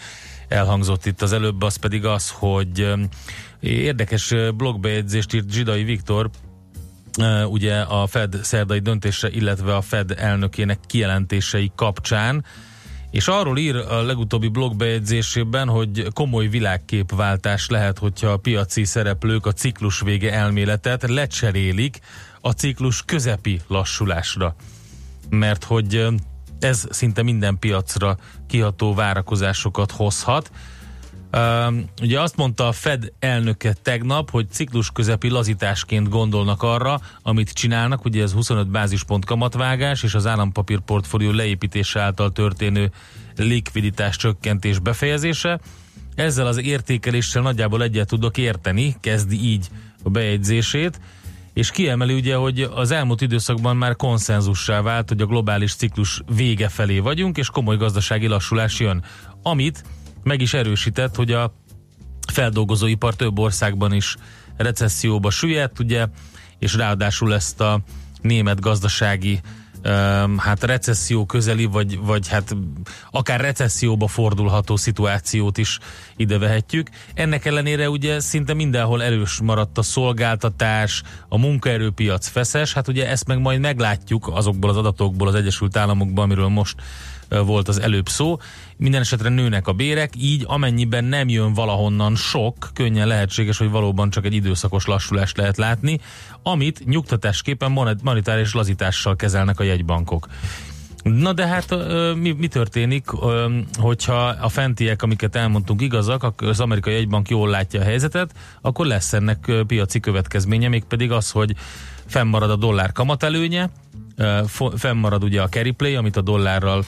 D: elhangzott itt az előbb, az pedig az, hogy um, érdekes blogbejegyzést írt Zsidai Viktor, uh, ugye a Fed szerdai döntése, illetve a Fed elnökének kijelentései kapcsán, és arról ír a legutóbbi blogbejegyzésében, hogy komoly világképváltás lehet, hogyha a piaci szereplők a ciklus vége elméletet lecserélik a ciklus közepi lassulásra. Mert hogy ez szinte minden piacra kiható várakozásokat hozhat. Um, ugye azt mondta a Fed elnöke tegnap, hogy ciklus közepi lazításként gondolnak arra, amit csinálnak, ugye ez 25 bázispont kamatvágás és az állampapír portfólió leépítése által történő likviditás csökkentés befejezése. Ezzel az értékeléssel nagyjából egyet tudok érteni, kezdi így a bejegyzését, és kiemeli ugye, hogy az elmúlt időszakban már konszenzussá vált, hogy a globális ciklus vége felé vagyunk, és komoly gazdasági lassulás jön, amit meg is erősített, hogy a feldolgozóipar több országban is recesszióba süllyedt, ugye, és ráadásul ezt a német gazdasági hát recesszió közeli, vagy, vagy hát akár recesszióba fordulható szituációt is ide vehetjük. Ennek ellenére ugye szinte mindenhol erős maradt a szolgáltatás, a munkaerőpiac feszes, hát ugye ezt meg majd meglátjuk azokból az adatokból az Egyesült Államokban, amiről most volt az előbb szó. Minden esetre nőnek a bérek, így amennyiben nem jön valahonnan sok, könnyen lehetséges, hogy valóban csak egy időszakos lassulást lehet látni, amit nyugtatásképpen monet- monetáris lazítással kezelnek a jegybankok. Na de hát mi, mi történik, hogyha a fentiek, amiket elmondtunk igazak, az amerikai egybank jól látja a helyzetet, akkor lesz ennek piaci következménye, mégpedig az, hogy fennmarad a dollár kamatelőnye, fennmarad ugye a carry play, amit a dollárral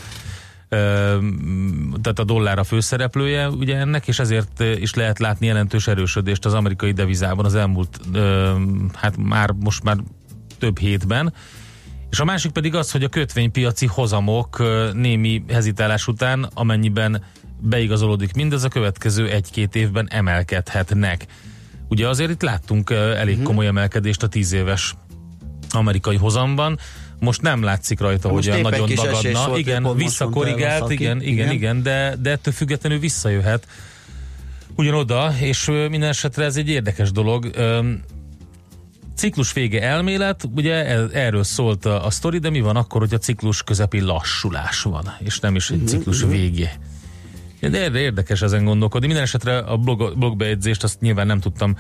D: tehát a dollár a főszereplője ugye ennek, és ezért is lehet látni jelentős erősödést az amerikai devizában az elmúlt, hát már most már több hétben. És a másik pedig az, hogy a kötvénypiaci hozamok némi hezitálás után, amennyiben beigazolódik mindez, a következő egy-két évben emelkedhetnek. Ugye azért itt láttunk elég komoly emelkedést a tíz éves amerikai hozamban, most nem látszik rajta,
C: Most
D: hogy olyan nagyon dagadna.
C: volt,
D: igen,
C: a
D: igen, igen,
C: Igen.
D: igen, de, de ettől függetlenül visszajöhet ugyanoda, és minden esetre ez egy érdekes dolog. Ciklus vége elmélet, ugye erről szólt a, a sztori, de mi van akkor, hogy a ciklus közepi lassulás van, és nem is egy ciklus végé. De érdekes ezen gondolkodni. Minden esetre a blog, blogbejegyzést azt nyilván nem tudtam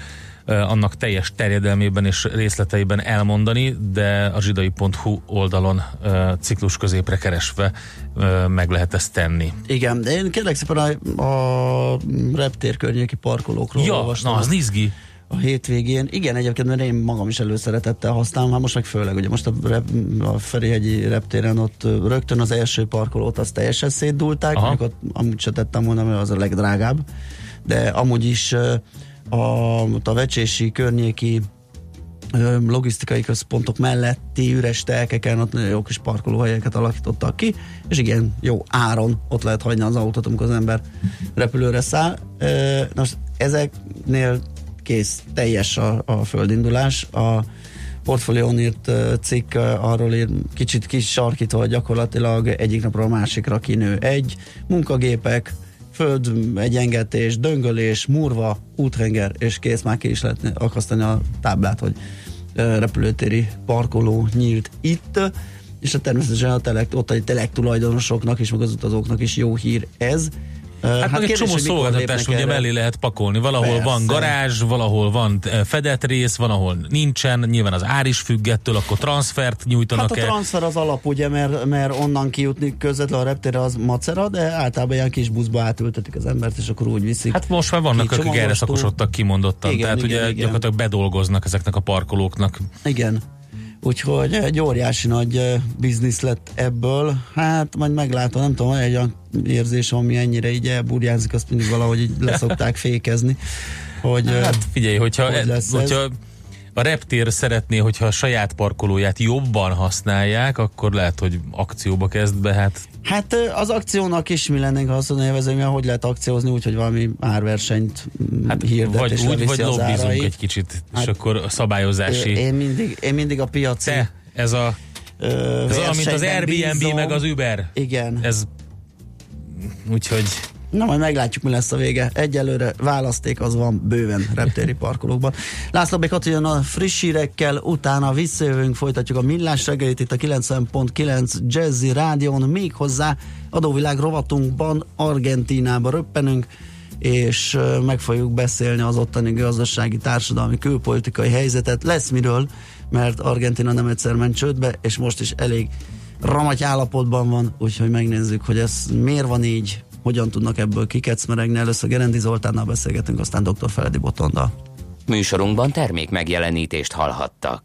D: annak teljes terjedelmében és részleteiben elmondani, de a zsidai.hu oldalon uh, ciklus középre keresve uh, meg lehet ezt tenni.
C: Igen, de én kérlek szépen a, a reptér környéki parkolókról
D: Ja,
C: olvastam.
D: na, az izgi.
C: A hétvégén. Igen, egyébként, mert én magam is előszeretettel használom, hát most meg főleg, ugye most a, rep, a Ferihegyi reptéren ott rögtön az első parkolót azt teljesen szétdulták,
D: Aha.
C: ott amúgy se tettem volna, mert az a legdrágább, de amúgy is ö, a, a vecsési környéki logisztikai központok melletti üres telkeken ott nagyon jó kis parkolóhelyeket alakítottak ki, és igen, jó áron ott lehet hagyni az autót, amikor az ember repülőre száll. Most ezeknél kész, teljes a, a földindulás. A portfólión írt cikk arról ír, kicsit kis sarkítva, hogy gyakorlatilag egyik napról a másikra kinő egy, munkagépek, föld egyengetés, döngölés, murva, úthenger, és kész, már ki is lehet akasztani a táblát, hogy repülőtéri parkoló nyílt itt, és a természetesen a telek, ottani telek tulajdonosoknak és meg az utazóknak is jó hír ez.
D: Hát, hát meg egy csomó szolgáltatást ugye
C: erre.
D: mellé lehet pakolni. Valahol
C: Persze.
D: van garázs, valahol van eh, fedett rész, van, ahol nincsen. Nyilván az ár is függ ettől, akkor transfert nyújtanak
C: Hát a
D: el.
C: transfer az alap, ugye, mert, mert onnan kijutni közvetlen a reptérre az macera, de általában ilyen kis buszba átültetik az embert, és akkor úgy viszik.
D: Hát most már vannak, akik erre szakosodtak kimondottan.
C: Igen,
D: Tehát
C: igen,
D: ugye
C: igen.
D: gyakorlatilag bedolgoznak ezeknek a parkolóknak.
C: Igen. Úgyhogy egy óriási nagy biznisz lett ebből. Hát majd meglátom, nem tudom, egy olyan érzés, ami ennyire így elburjánzik, azt mindig valahogy így leszokták fékezni. Hogy,
D: Hát figyelj, hogyha,
C: hogy
D: e,
C: lesz ez?
D: hogyha a reptér szeretné, hogyha a saját parkolóját jobban használják, akkor lehet, hogy akcióba kezd be. Hát
C: Hát az akciónak is mi lennénk, ha azt mondja, hogy hogy lehet akciózni, úgyhogy valami árversenyt hát, hirdet
D: vagy
C: és
D: úgy, vagy lobbizunk egy kicsit, és
C: Hát,
D: akkor a szabályozási...
C: Én, mindig, én mindig a piaci
D: Te, ez a
C: ö,
D: ez olyan, mint az Airbnb
C: bízom.
D: meg az Uber.
C: Igen.
D: Ez úgyhogy
C: Na majd meglátjuk, mi lesz a vége. Egyelőre választék az van bőven reptéri parkolókban. László Békat jön a friss hírekkel, utána visszajövünk, folytatjuk a millás reggelit itt a 90.9 Jazzy Rádion, méghozzá adóvilág rovatunkban Argentinába röppenünk, és meg fogjuk beszélni az ottani gazdasági, társadalmi, külpolitikai helyzetet. Lesz miről, mert Argentina nem egyszer ment csődbe, és most is elég ramaty állapotban van, úgyhogy megnézzük, hogy ez miért van így, hogyan tudnak ebből kikecmeregni. Először Gerendi Zoltánnal beszélgetünk, aztán dr. Feledi Botondal.
A: Műsorunkban termék megjelenítést hallhattak.